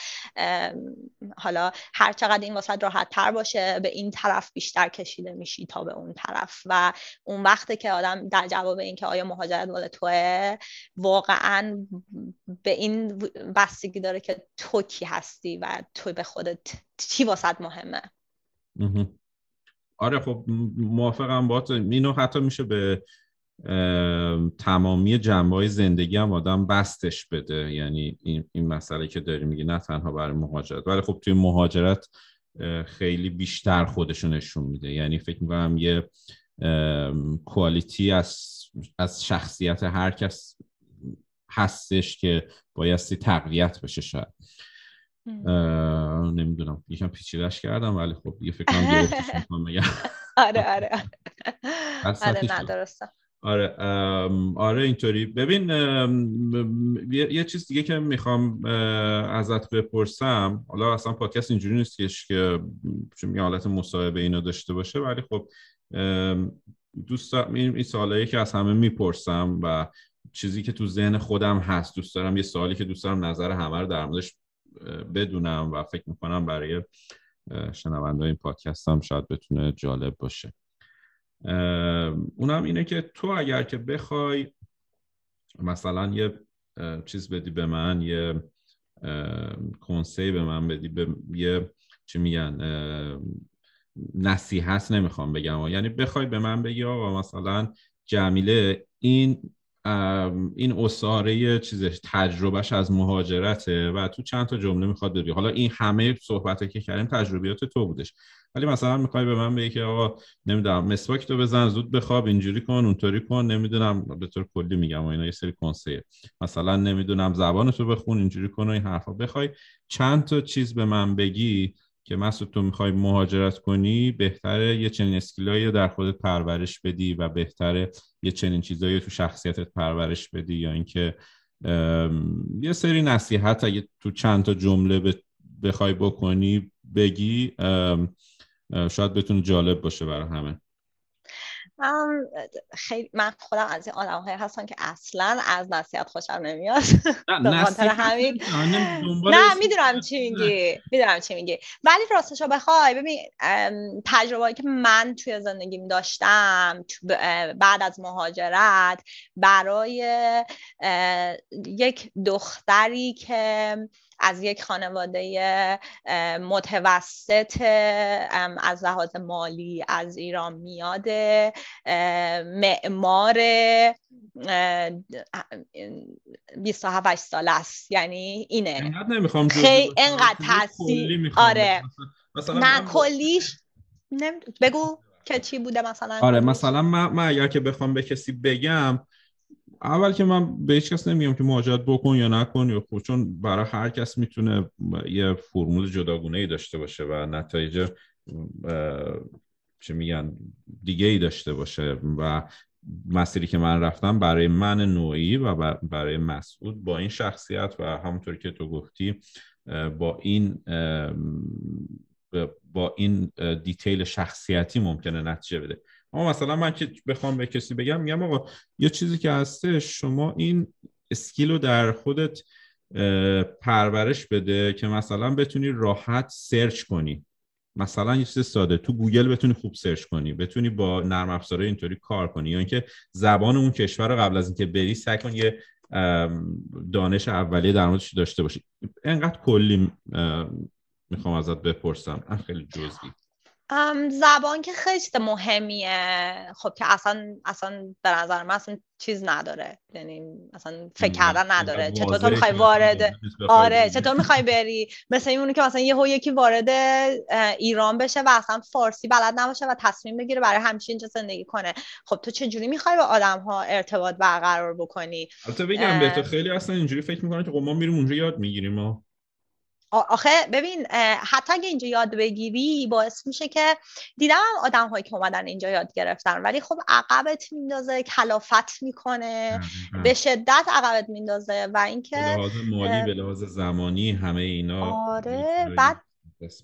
حالا هر چقدر این واسه راحت تر باشه به این طرف بیشتر کشیده میشی تا به اون طرف. و اون وقته که آدم در جواب این که آیا مهاجرت مال توه واقعا به این بستگی داره که تو کی هستی و تو به خودت چی واسط مهمه؟ آره خب موافقم با اینو حتی میشه به تمامی جنبه های زندگی هم آدم بستش بده. یعنی این, این مسئله که داری میگی نه تنها برای مهاجرت. ولی خب توی مهاجرت خیلی بیشتر خودشو نشون میده. یعنی فکر می‌کنم یه کوالیتی از از شخصیت هر کس هستش که بایستی تقویت بشه شاید. نمی‌دونم. یکم پیچیدش کردم ولی خب یه فکر کنم آره آره آره. آره آره اینطوری. ببین یه چیز دیگه که می‌خوام ازت بپرسم. حالا اصلا پادکست اینجوری نیست که یه حالت مصاحبه اینو داشته باشه ولی خب دوست این سوالایی که از همه می‌پرسم و چیزی که تو ذهن خودم هست دوست دارم یه سوالی که دوست دارم نظر همه رو در موردش بدونم و فکر می‌کنم برای شنونده این پادکست هم شاید بتونه جالب باشه. اونم اینه که تو اگر که بخوای مثلا یه چیز بدی به من یه کنسی به من بدی به یه چی میگن نصیحت نمی‌خوام بگم. یعنی بخوای به من بگی آقا مثلا جمیله این این اصاره چیزش تجربهش از مهاجرته و تو چند تا جمله می‌خواد بگی حالا این همه صحبت که کردیم تجربیات تو بودش. ولی مثلا می‌خوای به من بگی که آقا نمی‌دونم مسواک تو بزن زود بخواب اینجوری کن اونطوری کن نمی‌دونم به طور کلی میگم و اینا یه سری کنسه. مثلا نمی‌دونم زبان تو بخون اینجوری کن و این حرفا بخوای. چند تا چیز به من بگی که مسعود تو می‌خوای مهاجرت کنی بهتره یه چنین اسکیلایی در خودت پرورش بدی و بهتره یه چنین چیزایی تو شخصیتت پرورش بدی یا اینکه یه سری نصیحت اگه تو چند تا جمله بخوای بکنی بگی شاید بتونه جالب باشه برای همه. خیلی من خودم از این آدم های هستم که اصلا از نصیحت خوشم نمیاد. به همین. نه می‌دونم چی میگی می‌دونم چی میگی. ولی راستشو بخوای ببین تجربه که من توی زندگیم داشتم بعد از مهاجرت برای یک دختری که از یک خانواده متوسط از لحاظ مالی از ایران میاده معمار 27 سال است. یعنی اینه. خیلی انقدر تاثیر آره. مثلا نه کلیش بگو که چی بوده مثلا آره مثلا من, من اگر که بخوام به کسی بگم اول که من به هیچ کس نمیگم که مهاجرت بکن یا نکن یا خود چون برای هر کس می‌تونه یه فرمول جداگونه ای داشته باشه و نتایج چه میگن دیگه ای داشته باشه. و مسیری که من رفتم برای من نوعی و برای مسعود با این شخصیت و همونطور که تو گفتی با این با این دیتیل شخصیتی ممکنه نتیجه بده. اما مثلا من که بخوام به کسی بگم میگم آقا یه چیزی که هسته شما این skill رو در خودت پرورش بده که مثلا بتونی راحت search کنی. مثلا یه چیز ساده تو گوگل بتونی خوب search کنی بتونی با نرم افزارهای اینطوری کار کنی. یا اینکه زبان اون کشور رو قبل از اینکه بری سعی کن یه دانش اولیه در موردش داشته باشی. انقدر کلی می‌خوام ازت بپرسم. خیلی جزئی. زبان که خیلی مهمیه. خب که اصلا اصلا به نظر من اصلا چیز نداره. یعنی اصلا فکر کردن نداره. چطور تو می‌خوای وارد آره چطور می‌خوای بری. مثل اونی که مثلا یه یکی وارد ایران بشه و اصلا فارسی بلد نباشه و تصمیم بگیره برای همیشه اینجا زندگی کنه. خب تو چجوری می‌خوای با آدم ها ارتباط برقرار بکنی؟ البته بگم به تو خیلی اصلا اینجوری فکر می‌کنن که خب ما میریم اونجا یاد می‌گیریم ما آخه ببین حتی اگه اینجا یاد بگیری باعث میشه که دیدم آدم هایی که اومدن اینجا یاد گرفتن ولی خب عقبت میندازه کلافت می‌کنه به شدت عقبت میندازه و اینکه به لحاظ مالی به لحاظ زمانی همه اینا آره بعد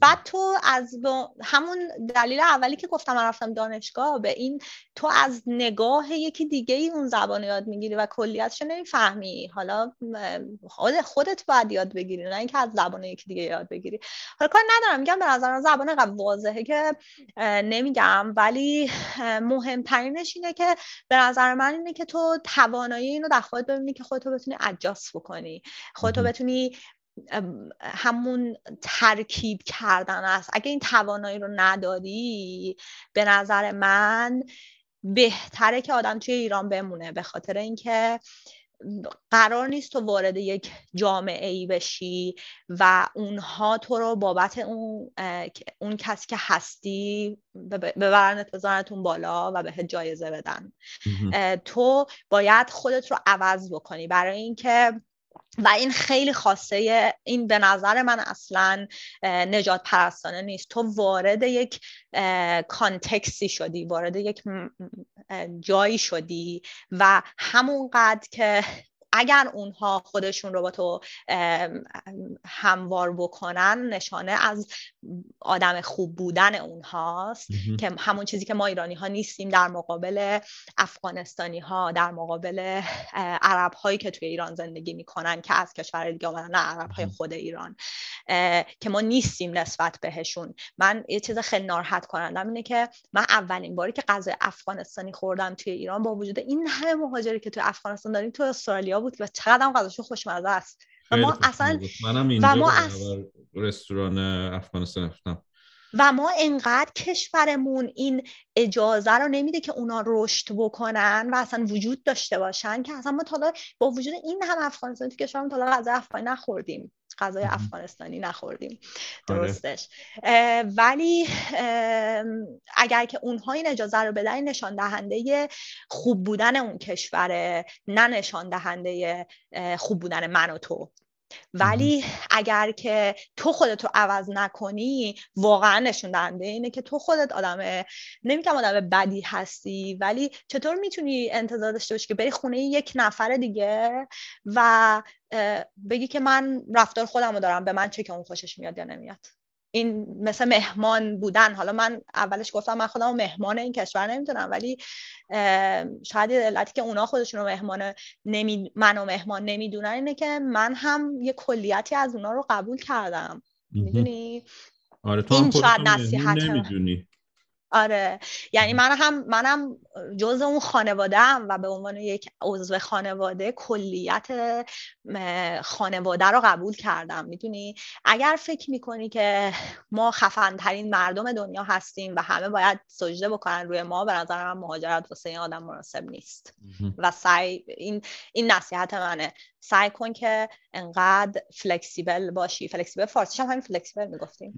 بعد تو از همون دلیل اولی که گفتم من رفتم دانشگاه به این تو از نگاه یکی دیگه ای اون زبان یاد می‌گیری و کلیتش نمی‌فهمی. حالا خود خودت باید یاد بگیری نه اینکه از زبان یکی دیگه یاد بگیری. حالا کار ندارم میگم به نظر زبان قبل واضحه که نمیگم. ولی مهمترینش اینه که به نظر من اینه که تو توانایی اینو در خودت ببینی که خودتو بتونی ادجاست بکنی. خودتو بتونی همون ترکیب کردن است. اگه این توانایی رو نداری به نظر من بهتره که آدم توی ایران بمونه به خاطر اینکه قرار نیست تو وارد یک جامعه ای بشی و اونها تو رو بابت اون, اون کسی که هستی ببرنت بزنتون بالا و به جایزه بدن. تو باید خودت رو عوض بکنی. برای اینکه و این خیلی خاصه. این به نظر من اصلا نجات پرستانه نیست. تو وارد یک کانتکسی شدی وارد یک جایی شدی و همونقدر که اگر اونها خودشون رو با تو هموار بکنن نشانه از آدم خوب بودن اونهاست که همون چیزی که ما ایرانی ها نیستیم در مقابل افغانستانی ها در مقابل عرب هایی که توی ایران زندگی می‌کنن که از کشور دیگه آمدن نه عرب های خود ایران که ما نیستیم نسبت بهشون. من یه چیز خیلی ناراحت کنندم اینه که من اولین باری که غذای افغانستانی خوردم توی ایران با وجود این همه مهاجری که توی افغانستان داریم تو استرالیا بود و چقدر هم غذاشون خوشمزه است. و ما اصلا و ما رستوران افغانستان رفتم. و ما انقدر کشورمون این اجازه رو نمیده که اونا رشد بکنن و اصلا وجود داشته باشن که اصلا ما تا با وجود این هم افغانستان تو کشورمون تا غذا افغانی نخوردیم. غذای افغانستانی نخوردیم. آره. درستش. ولی اگر که اونها این اجازه رو بدن نشان دهنده خوب بودن اون کشوره نه نشان دهنده خوب بودن من و تو. ولی اگر که تو خودتو عوض نکنی واقعا نشون دهنده اینه که تو خودت آدم نمیگم آدم بدی هستی ولی چطور می‌تونی انتظار داشته باشی که بری خونه یک نفر دیگه و بگی که من رفتار خودم رو دارم به من چه که اون خوشش میاد یا نمیاد؟ این مثل مهمان بودن. حالا من اولش گفتم من خودم مهمان این کشور نمی‌تونم ولی شاید علتی که اونا خودشون رو مهمان نمی... منو مهمان نمی‌دونن اینه که من هم یه کلیتی از اونا رو قبول کردم. می‌دونی؟ آره تو این شاید نصیحت نمی‌دونی. آره. یعنی من هم منم جز اون خانوادم و به عنوان یک عضو خانواده کلیت خانواده رو قبول کردم. می‌دونی؟ اگر فکر می‌کنی که ما خفن ترین مردم دنیا هستیم و همه باید سجده بکنن روی ما به نظر من مهاجرت واسه این آدم مناسب نیست. و سعی این این نصیحت منه. سعی کن که انقدر flexible باشی. flexible فارسیش هم همین flexible می‌گفتیم.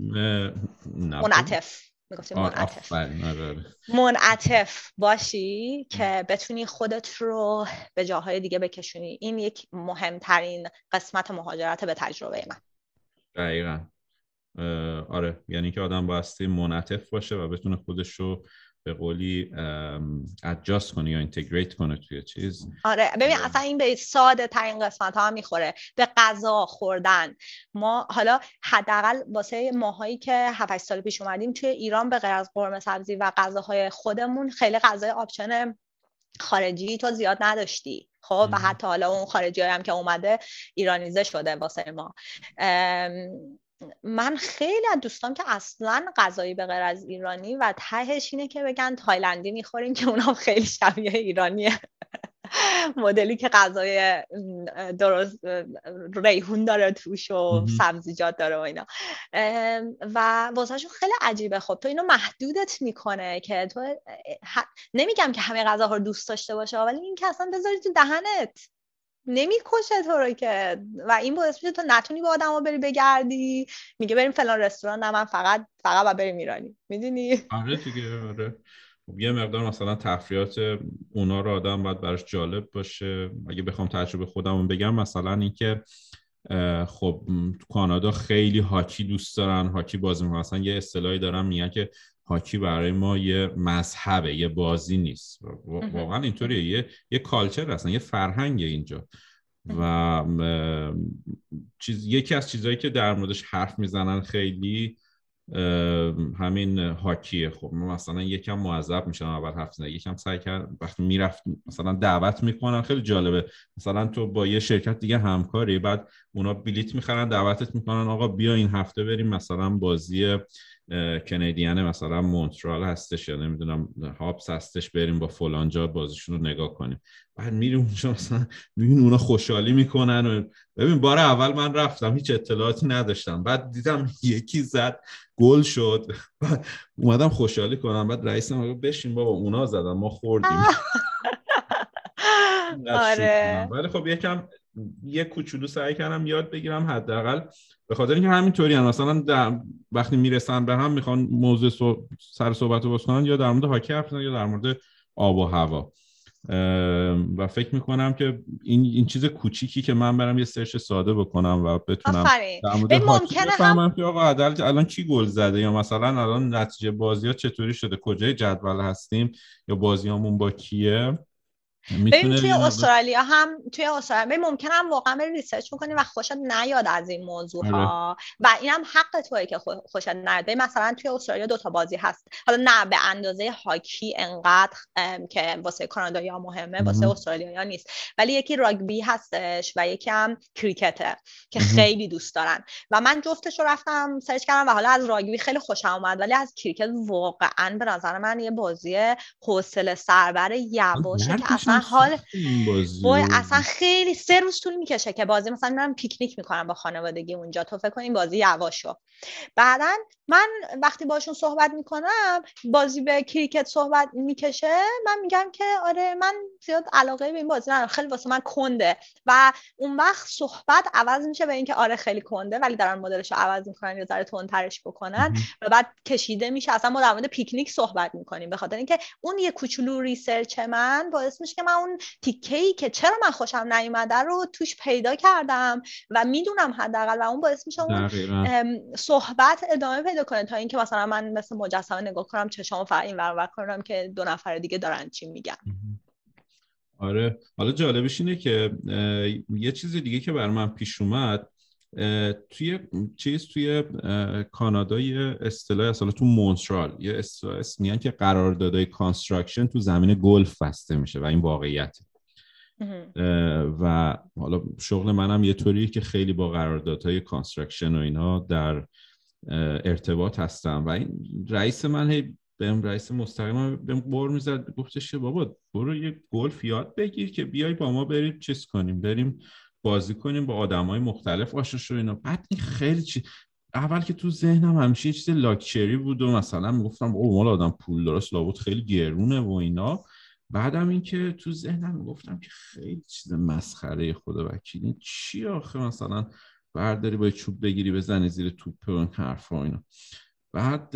منعطف. می‌گفتیم منعطف. آره، آره. منعطف باشی که بتونی خودت رو به جاهای دیگه بکشونی. این یک مهمترین قسمت مهاجرت به تجربه من. دقیقا. آره. یعنی که آدم بایستی منعطف باشه و بتونه خودش رو به قولی adjust کنه یا integrate کنه توی چیز. آره ببین اصلا این به ساده ترین قسمت ها می‌خوره. به غذا خوردن. ما حالا حداقل واسه ماهایی که 7 سال پیش اومدیم توی ایران به غیر از قرمه سبزی و غذاهای خودمون خیلی غذای option خارجی تو زیاد نداشتی. خب و حتی حالا اون خارجی هم که اومده ایرانیزه شده واسه ما. من خیلی از دوستان که اصلا غذایی به غیر از ایرانی و تهش اینه که بگن تایلندی می‌خوریم که اونام خیلی شبیه ایرانیه. مدلی که غذای درست ریحون داره توش و سبزیجات داره و اینا. و واسهشون خیلی عجیبه. خب تو اینو محدودت می‌کنه که تو نمیگم که همه غذاها رو دوست داشته باشه ولی این که اصلا بذاری تو دهنت. نمی‌کشه تو رو که. و این باعث میشه تو نتونی با آدم بری بگردی. میگه بریم فلان رستوران. نه من فقط فقط با بریم ایرانی. می‌دونی؟ آره دیگه آره. خب یه مقدار مثلا تفریات اونا رو آدم باید براش جالب باشه. اگه بخوام تجربه خودمون بگم مثلا اینکه خب کانادا خیلی هاکی دوست دارن. هاکی بازی می‌کنن. مثلا یه اصطلاحی دارم میگن که هاکی برای ما یه مذهبه یه بازی نیست. واقعا اینطوریه. یه یه کالچر هستن یه فرهنگ اینجا. و چیز یکی از چیزهایی که در موردش حرف می‌زنن خیلی همین هاکیه. خب ما مثلا یکم معذب میشن اول حرف زنه یکم سعی کرد وقتی می‌رفت مثلا دعوت می‌کنن خیلی جالبه. مثلا تو با یه شرکت دیگه همکاری بعد اونا بلیت می‌خرن دعوتت می‌کنن آقا بیا این هفته بریم مثلا بازی کنیدیان مثلا مونترال هستش یا نمی‌دونم هابس هستش بریم با فلانجا بازیشون رو نگاه کنیم. بعد میریم اونجا مثلا میبین اونا خوشحالی می‌کنن و ببین بار اول من رفتم هیچ اطلاعاتی نداشتم. بعد دیدم یکی زد گل شد. بعد اومدم خوشحالی کنم. بعد رئیسم بشین بابا اونا زدن ما خوردیم. آره. ولی خب یکم یه کوچولو سعی کردم یاد بگیرم حداقل. به خاطر اینکه همینطوری هم مثلا در وقتی می‌رسن به هم می‌خوان موضوع سر صحبت رو کنن یا در مورد هاکی حرف یا در مورد آب و هوا. و فکر می‌کنم که این این چیز کوچیکی که من برم یه سرچ ساده بکنم و بتونم در مورد که آقا الان کی گل زده یا مثلا الان نتیجه بازی ها چطوری شده کجای جدول هستیم یا بازیامون با کیه. ببین توی استرالیا هم توی استرالیا ممکن هم واقعا بری research می‌کنی و خوشت نیاد از این موضوع ها آره. و اینم حق توی که خوشت نیاد. مثلا توی استرالیا دوتا بازی هست. حالا نه به اندازه هاکی انقدر که واسه کانادایی ها مهمه واسه استرالیا نیست. ولی یکی راگبی هستش و یکی هم کریکته که خیلی دوست دارن. و من جفتش رو رفتم search کردم و حالا از راگبی خیلی خوشم اومد. ولی از کریکت واقعا به نظر من یه بازی حوصله سربر یواشه که اصلا اصلا حال اصلا خیلی سه روز طول می‌کشه که بازی مثلا میرم پیکنیک می‌کنم با خانوادگی اونجا. تو فکر کنیم بازی یواشو بعدا من وقتی باشون صحبت می‌کنم بازی به کریکت صحبت می‌کشه من میگم که آره من زیاد علاقه به این بازی ندارم. خیلی واسه من کنده. و اون وقت صحبت عوض میشه به اینکه آره خیلی کنده ولی دارن مدلش رو عوض می‌کنن یا ذره تندترش بکنن و بعد کشیده میشه. اصلا ما در مورد پیکنیک صحبت می‌کنیم. به خاطر اینکه اون یه کوچولو research من باعث میشه که من اون تیکه ای که چرا من خوشم نیومده رو توش پیدا کردم و می‌دونم حداقل و اون باعث میشه اون صحبت ادامه پیدا کنه تا اینکه مثلا من مثل مجسمه نگاه کنم چشامو فقط این ور کنم که دو نفر دیگه دارن چی میگن. آره. حالا جالبش اینه که یه چیز دیگه که بر من پیش اومد توی چیز توی کانادا یه اصطلاح اصلا تو مونترال یه اصطلاح میگن که قراردادهای construction تو زمین گلف بسته میشه و این واقعیت و حالا شغل منم یه طوریه که خیلی با قراردادهای construction و اینا در ارتباط هستم. و این رئیس من هی بهم رئیس مستقیم بهم بر می‌زد گفتش که بابا برو یه گلف یاد بگیر که بیای با ما بریم چیز کنیم بریم بازی کنیم با آدم های مختلف آشنا شو اینا. بعد این خیلی چی اول که تو ذهنم همیشه یه چیز لاکچری بود و مثلا می‌گفتم او مال آدم پول دارست لابد خیلی گرونه و اینا. بعدم اینکه تو ذهنم می‌گفتم که خیلی چیز مسخره خدا وکیلی. چی آخه مثلا برداری با چوب بگیری بزنی زیر توپ و این حرفا اینا. بعد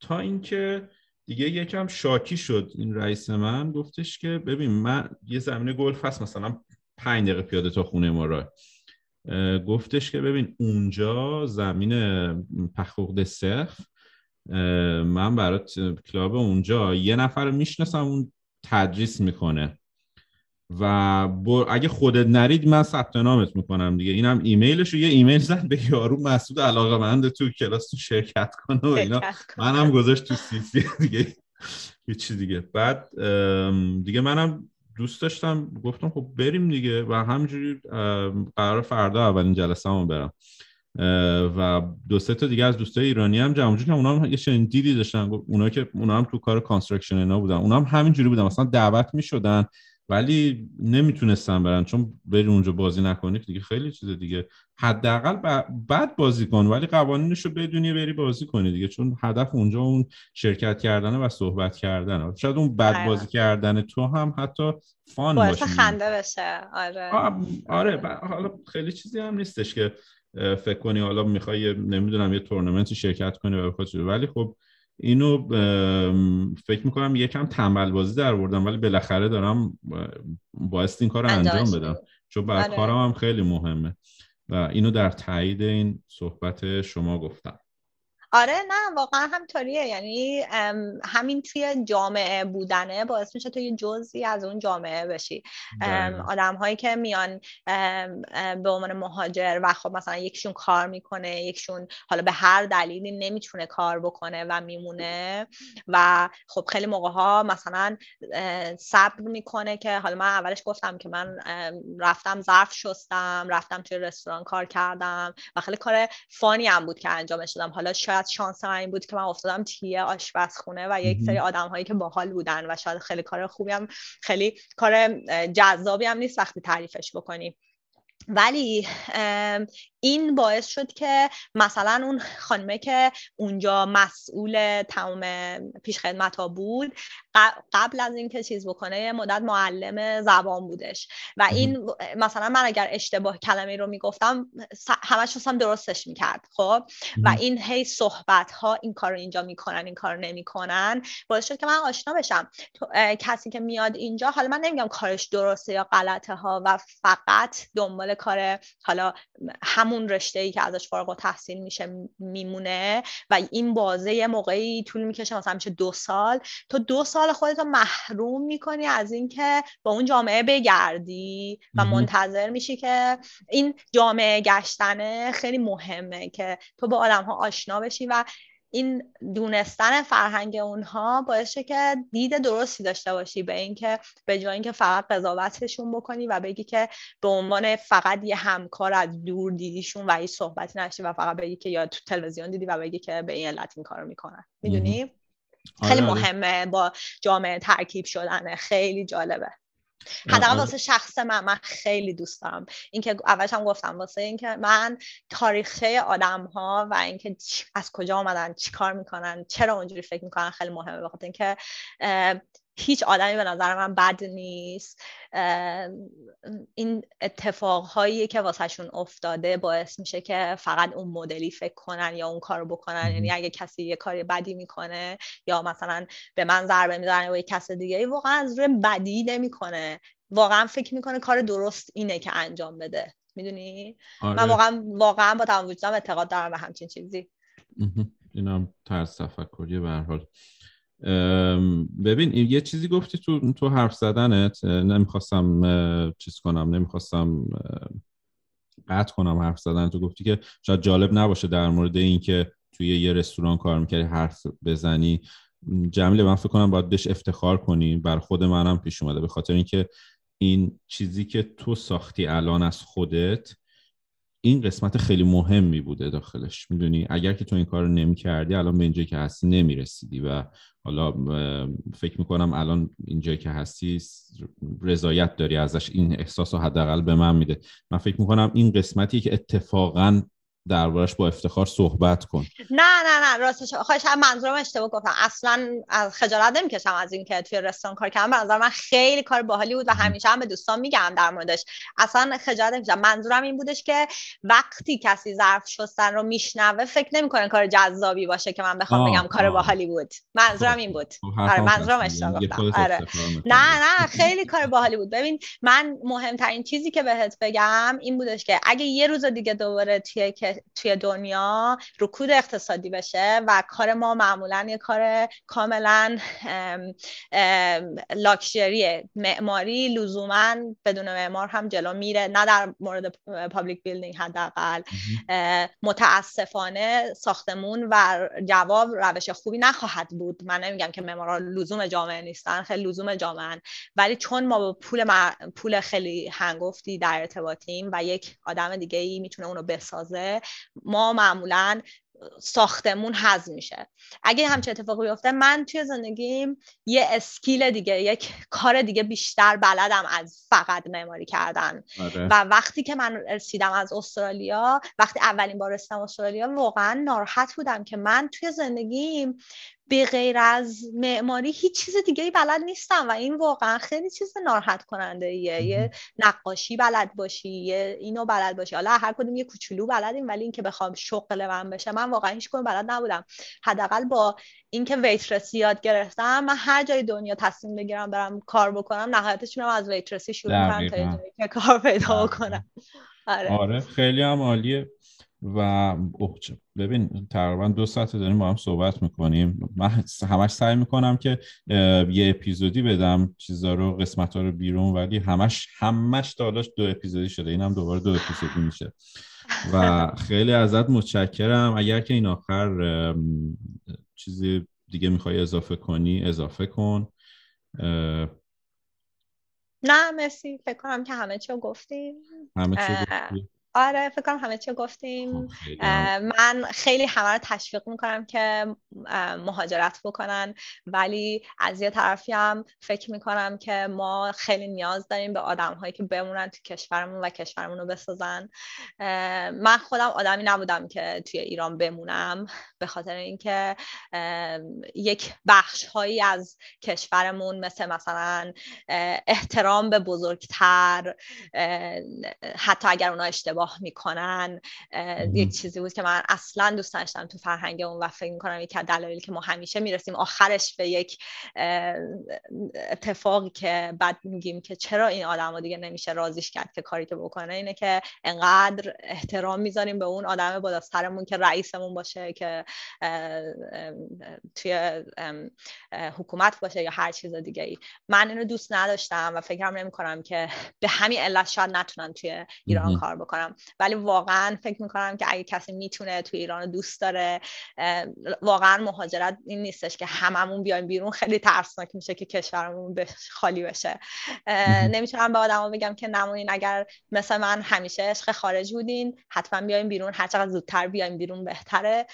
تا اینکه دیگه یکم شاکی شد این رئیس من گفتش که ببین من یه زمین گلف هست مثلا پنج دقیقه پیاده تا خونه ما را گفتش که ببین اونجا زمین پخوق سقف. من برات club اونجا یه نفر می‌شناسم اون تدریس می‌کنه. و اگه خودت نرید من ثبت نامت می‌کنم دیگه. اینم ایمیلش رو یه ایمیل زد به یارو مسعود علاقه منده تو کلاس تو شرکت کنه و اینا. منم گذاشت تو CC دیگه. یه چی دیگه. بعد دیگه منم دوست داشتم گفتم خب بریم دیگه و همینجوری قرار فردا اولین جلسه همون برم و دو سه تا دیگه از دوستای ایرانی هم جمع که اونا هم یه چنین دیدی داشتن. اونا که اونا هم تو کار construction اینا بودن. اونا هم همینجوری بودن. مثلا دعوت می‌شدن. ولی نمی‌تونستن برن چون بری اونجا بازی نکنی دیگه خیلی چیز دیگه. حداقل بعد بازی کن ولی قوانینش رو بدونی بری بازی کنی دیگه چون هدف اونجا اون شرکت کردن و صحبت کردن. شاید اون بد بازی کردن تو هم حتی fun باشه خنده بشه. آره. آره حالا خیلی چیزی هم نیستش که فکر کنی حالا می‌خوای نمی‌دونم یه تورنمنتی شرکت کنی ولی خب اینو فکر می‌کنم یکم تنبل بازی در بردم ولی بالاخره دارم باعث این کار رو انجام بدم. چون بعد آره. کارم هم خیلی مهمه. و اینو در تایید این صحبت شما گفتم. آره نه واقعا همطوریه یعنی همین توی جامعه بودنه باعث میشه تو یه جزی از اون جامعه بشی. آدم هایی که میان به عنوان مهاجر و خب مثلا یکشون کار می‌کنه یکشون حالا به هر دلیلی نمی‌تونه کار بکنه و میمونه و خب خیلی موقع ها مثلا صبر می‌کنه که حالا من اولش گفتم که من رفتم ظرف شستم رفتم توی رستوران کار کردم و خیلی کار فانی هم بود که انجامش دادم. حالا شاید شانس من این بود که من افتادم توی آشپزخونه و یک سری آدم هایی که باحال بودن و شاید خیلی کار خوبی هم خیلی کار جذابی هم نیست وقتی تعریفش بکنی. ولی این باعث شد که مثلا اون خانمه که اونجا مسئول تمام پیش خدمت ها بود قبل از اینکه چیز بکنه یه مدت معلم زبان بودش. و این مثلا من اگر اشتباه کلمه رو می‌گفتم همش هم درستش می‌کرد خب؟ و این هی صحبت ها این کار رو اینجا می‌کنن این کار رو نمی‌کنن باعث شد که من آشنا بشم. کسی که میاد اینجا حالا من نمیگم کارش درسته یا غلطه ها و فقط دنبال کار حالا همون رشته ای که ازش فارغ و تحصیل میشه میمونه و این بازه یه موقعی طول می‌کشه مثلا میشه دو سال. تو دو سال خودتو محروم می‌کنی از اینکه با اون جامعه بگردی و منتظر میشی که این جامعه گشتنه خیلی مهمه که تو با آدم ها آشنا بشی و این دونستن فرهنگ اونها باعث که دید درستی داشته باشی. به اینکه به جای اینکه فقط قضاوتشون بکنی و بگی که به عنوان فقط یه همکار از دور دیدیشون و هیچ صحبتی نشی و فقط بگی که یا تو تلویزیون دیدی و بگی که به این علت این کارو می‌کنن. می‌دونی؟ خیلی آره، آره. مهمه با جامعه ترکیب شدنه خیلی جالبه. حداقل واسه شخص من من خیلی دوست دارم. اینکه اولش هم گفتم واسه اینکه من تاریخچه آدم ها و اینکه از کجا آمدن چی کار می‌کنن چرا اونجوری فکر می‌کنن خیلی مهمه بخاطر اینکه هیچ آدمی به نظر من بد نیست. این اتفاقهایی که واسهشون افتاده باعث میشه که فقط اون مدلی فکر کنن یا اون کارو بکنن. یعنی اگه کسی یه کاری بدی می‌کنه یا مثلا به من ضربه می‌زنه و یه کس دیگه واقعا از روی بدی نمی‌کنه. واقعا فکر می‌کنه کار درست اینه که انجام بده. می‌دونی؟ من آره. واقعا واقعا با تمام وجودم اعتقاد دارم به همچین چیزی. اینم طرز تفکریه به حال. ببین یه چیزی گفتی تو تو حرف زدنت نمی‌خواستم چیز کنم نمی‌خواستم قطع کنم حرف زدن. تو گفتی که شاید جالب نباشه در مورد اینکه توی یه رستوران کار می‌کردی حرف بزنی. جمیله من فکر کنم باید بهش افتخار کنی. بر خود منم پیش اومده. به خاطر اینکه این چیزی که تو ساختی الان از خودت این قسمت خیلی مهمی بوده داخلش. می‌دونی؟ اگر که تو این کار رو نمی کردی الان به اینجایی که هستی نمی رسیدی و حالا فکر می‌کنم الان اینجایی که هستی رضایت داری ازش. این احساس رو حداقل به من میده. من فکر می‌کنم این قسمتی که اتفاقا دربارش با افتخار صحبت کن. نه نه نه راستش خواهش منظورم اشتباه گفتم. اصلا از خجالت نمی‌کشم از اینکه توی رستوران کار کردم. به نظر من خیلی کار باحالی بود و همیشه هم به دوستان میگم در موردش. اصلا خجالت نمی‌کشم. منظورم این بودش که وقتی کسی ظرف شستن رو میشنوه فکر نمی‌کنه کار جذابی باشه که من بخوام بگم کار باحالی بود. منظورم این بود. خب، آره منظورم اشتباه گفتم. آره. نه نه خیلی کار باحالی بود. ببین من مهمترین چیزی که بهت بگم این بودش که اگه یه روز دیگه دوباره توی توی دنیا رکود اقتصادی بشه و کار ما معمولا یه کار کاملا لاکشری معماری لزوما بدون معمار هم جلو میره نه در مورد public building حداقل. متاسفانه ساختمون و جواب روش خوبی نخواهد بود. من نمیگم که معمارا لزوم جامعه نیستن خیلی لزوم جامعه ولی چون ما با پول, پول خیلی هنگفتی در ارتباطیم و یک آدم دیگه ای می‌تونه اونو بسازه ما معمولا ساختمون حذف میشه اگه همچه اتفاقی بیفته من توی زندگیم یه اسکیل دیگه یک کار دیگه بیشتر بلدم از فقط معماری کردن آره. و وقتی که من رسیدم از استرالیا وقتی اولین بار رسیدم استرالیا واقعا ناراحت بودم که من توی زندگیم به غیر از معماری هیچ چیز دیگه ای بلد نیستم و این واقعا خیلی چیز ناراحت کننده ایه یه نقاشی بلد باشی یه اینو بلد باشی. حالا هر کدوم یه کوچولو بلدیم ولی اینکه بخوام شغل من بشه من واقعا هیچ کدوم بلد نبودم. حداقل با اینکه ویترسی یاد گرفتم من هر جای دنیا تصمیم بگیرم برم کار بکنم نهایتش میرم از ویترسی شروع کنم تا که کار پیدا بکنم. آره. آره خیلی هم عالیه. و ببین تقریبا دو ساعت داریم با هم صحبت می‌کنیم. من همش سعی می‌کنم که یه اپیزودی بدم چیزا رو قسمت ها رو بیرون ولی همش همش دالاش دو اپیزودی شده. اینم دوباره دو اپیزودی میشه. و خیلی ازت متشکرم. اگر که این آخر چیزی دیگه می‌خوای اضافه کنی اضافه کن. نه مرسی. فکر کنم که همه چی گفتیم. همه چی گفتیم آره فکر کنم همه چی گفتیم. خب، من خیلی همه رو تشویق می‌کنم که مهاجرت بکنن. ولی از یه طرفی هم فکر می‌کنم که ما خیلی نیاز داریم به آدم هایی که بمونن تو کشورمون و کشورمون رو بسازن. من خودم آدمی نبودم که توی ایران بمونم. به خاطر اینکه یک بخش هایی از کشورمون مثل مثلا احترام به بزرگتر حتی اگر اونا اشتباه می‌کنن. یک چیزی بود که من اصلا دوست داشتم تو فرهنگ اون و فکر می‌کنم یکی از دلایلی که ما همیشه می‌رسیم آخرش به یک اتفاقی که بعد میگیم که چرا این آدم دیگه نمیشه رازیش کرد که کاری که بکنه اینه که انقدر احترام می‌ذاریم به اون آدم بالا سرمون که رئیسمون باشه که توی حکومت باشه یا هر چیز دیگه ای من اینو دوست نداشتم و فکرم نمی کنم که به همین علت شاید نتونم توی ایران کار بکنم. ولی واقعا فکر می‌کنم که اگه کسی می‌تونه تو ایران دوست داره واقعا مهاجرت این نیستش که هممون بیایم بیرون. خیلی ترسناک میشه که کشورمون خالی بشه. نمی‌تونم به آدما بگم که نمونین. اگر مثل من همیشه عشق خارج بودین حتما بیایم بیرون. هر چقدر زودتر بیایم بیرون بهتره.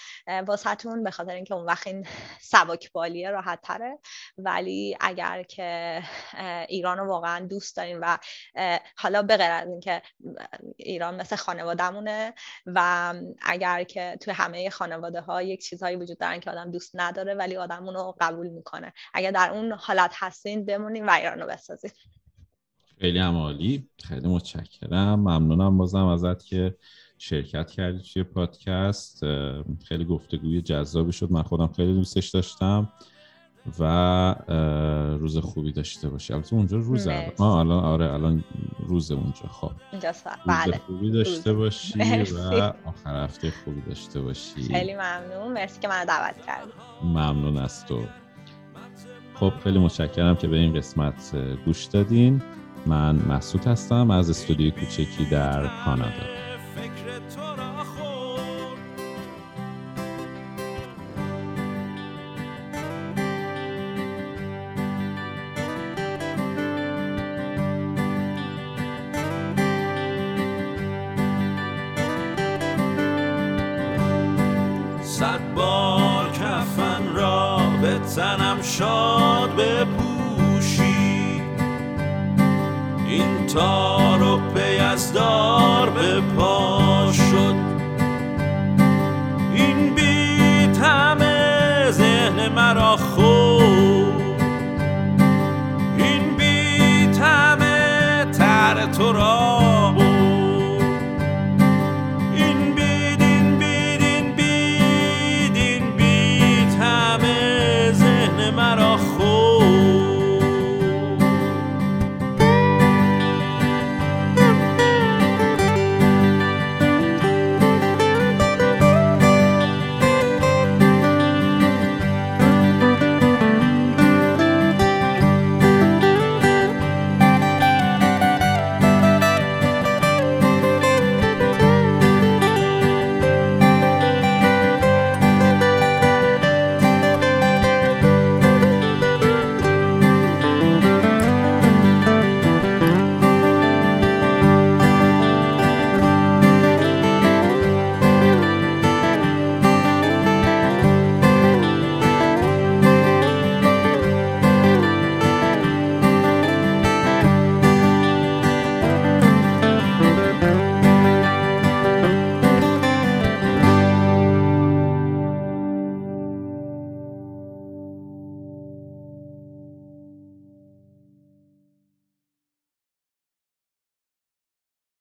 واسهتون به خاطر اینکه اون وقت این سبک بالیه راحت تره. ولی اگر که ایران رو واقعا دوست دارین و حالا به غیر از اینکه ایران مثل خانوادهمونه و اگر که توی همه خانواده ها یک چیزهایی وجود دارن که آدم دوست نداره ولی آدم اونو قبول می‌کنه. اگر در اون حالت هستین بمونین و ایران رو بسازین. خیلی عمالی. خیلی متشکرم. ممنونم بازم ازت که شرکت کردی توی پادکست خیلی گفتگوی جذابی شد. من خودم خیلی دوستش داشتم و روز خوبی داشته باشی. البته اونجا روز الان آره الان روز اونجا. خب. اینجا بله. خوبی داشته باشی و آخر هفته خوبی داشته باشی. خیلی ممنون. مرسی که منو دعوت کردی. ممنون از تو. خب خیلی متشکرم که به این قسمت گوش دادین. من مسعود هستم از استودیوی کوچکی در کانادا. شاد بپوشی. این تار و پی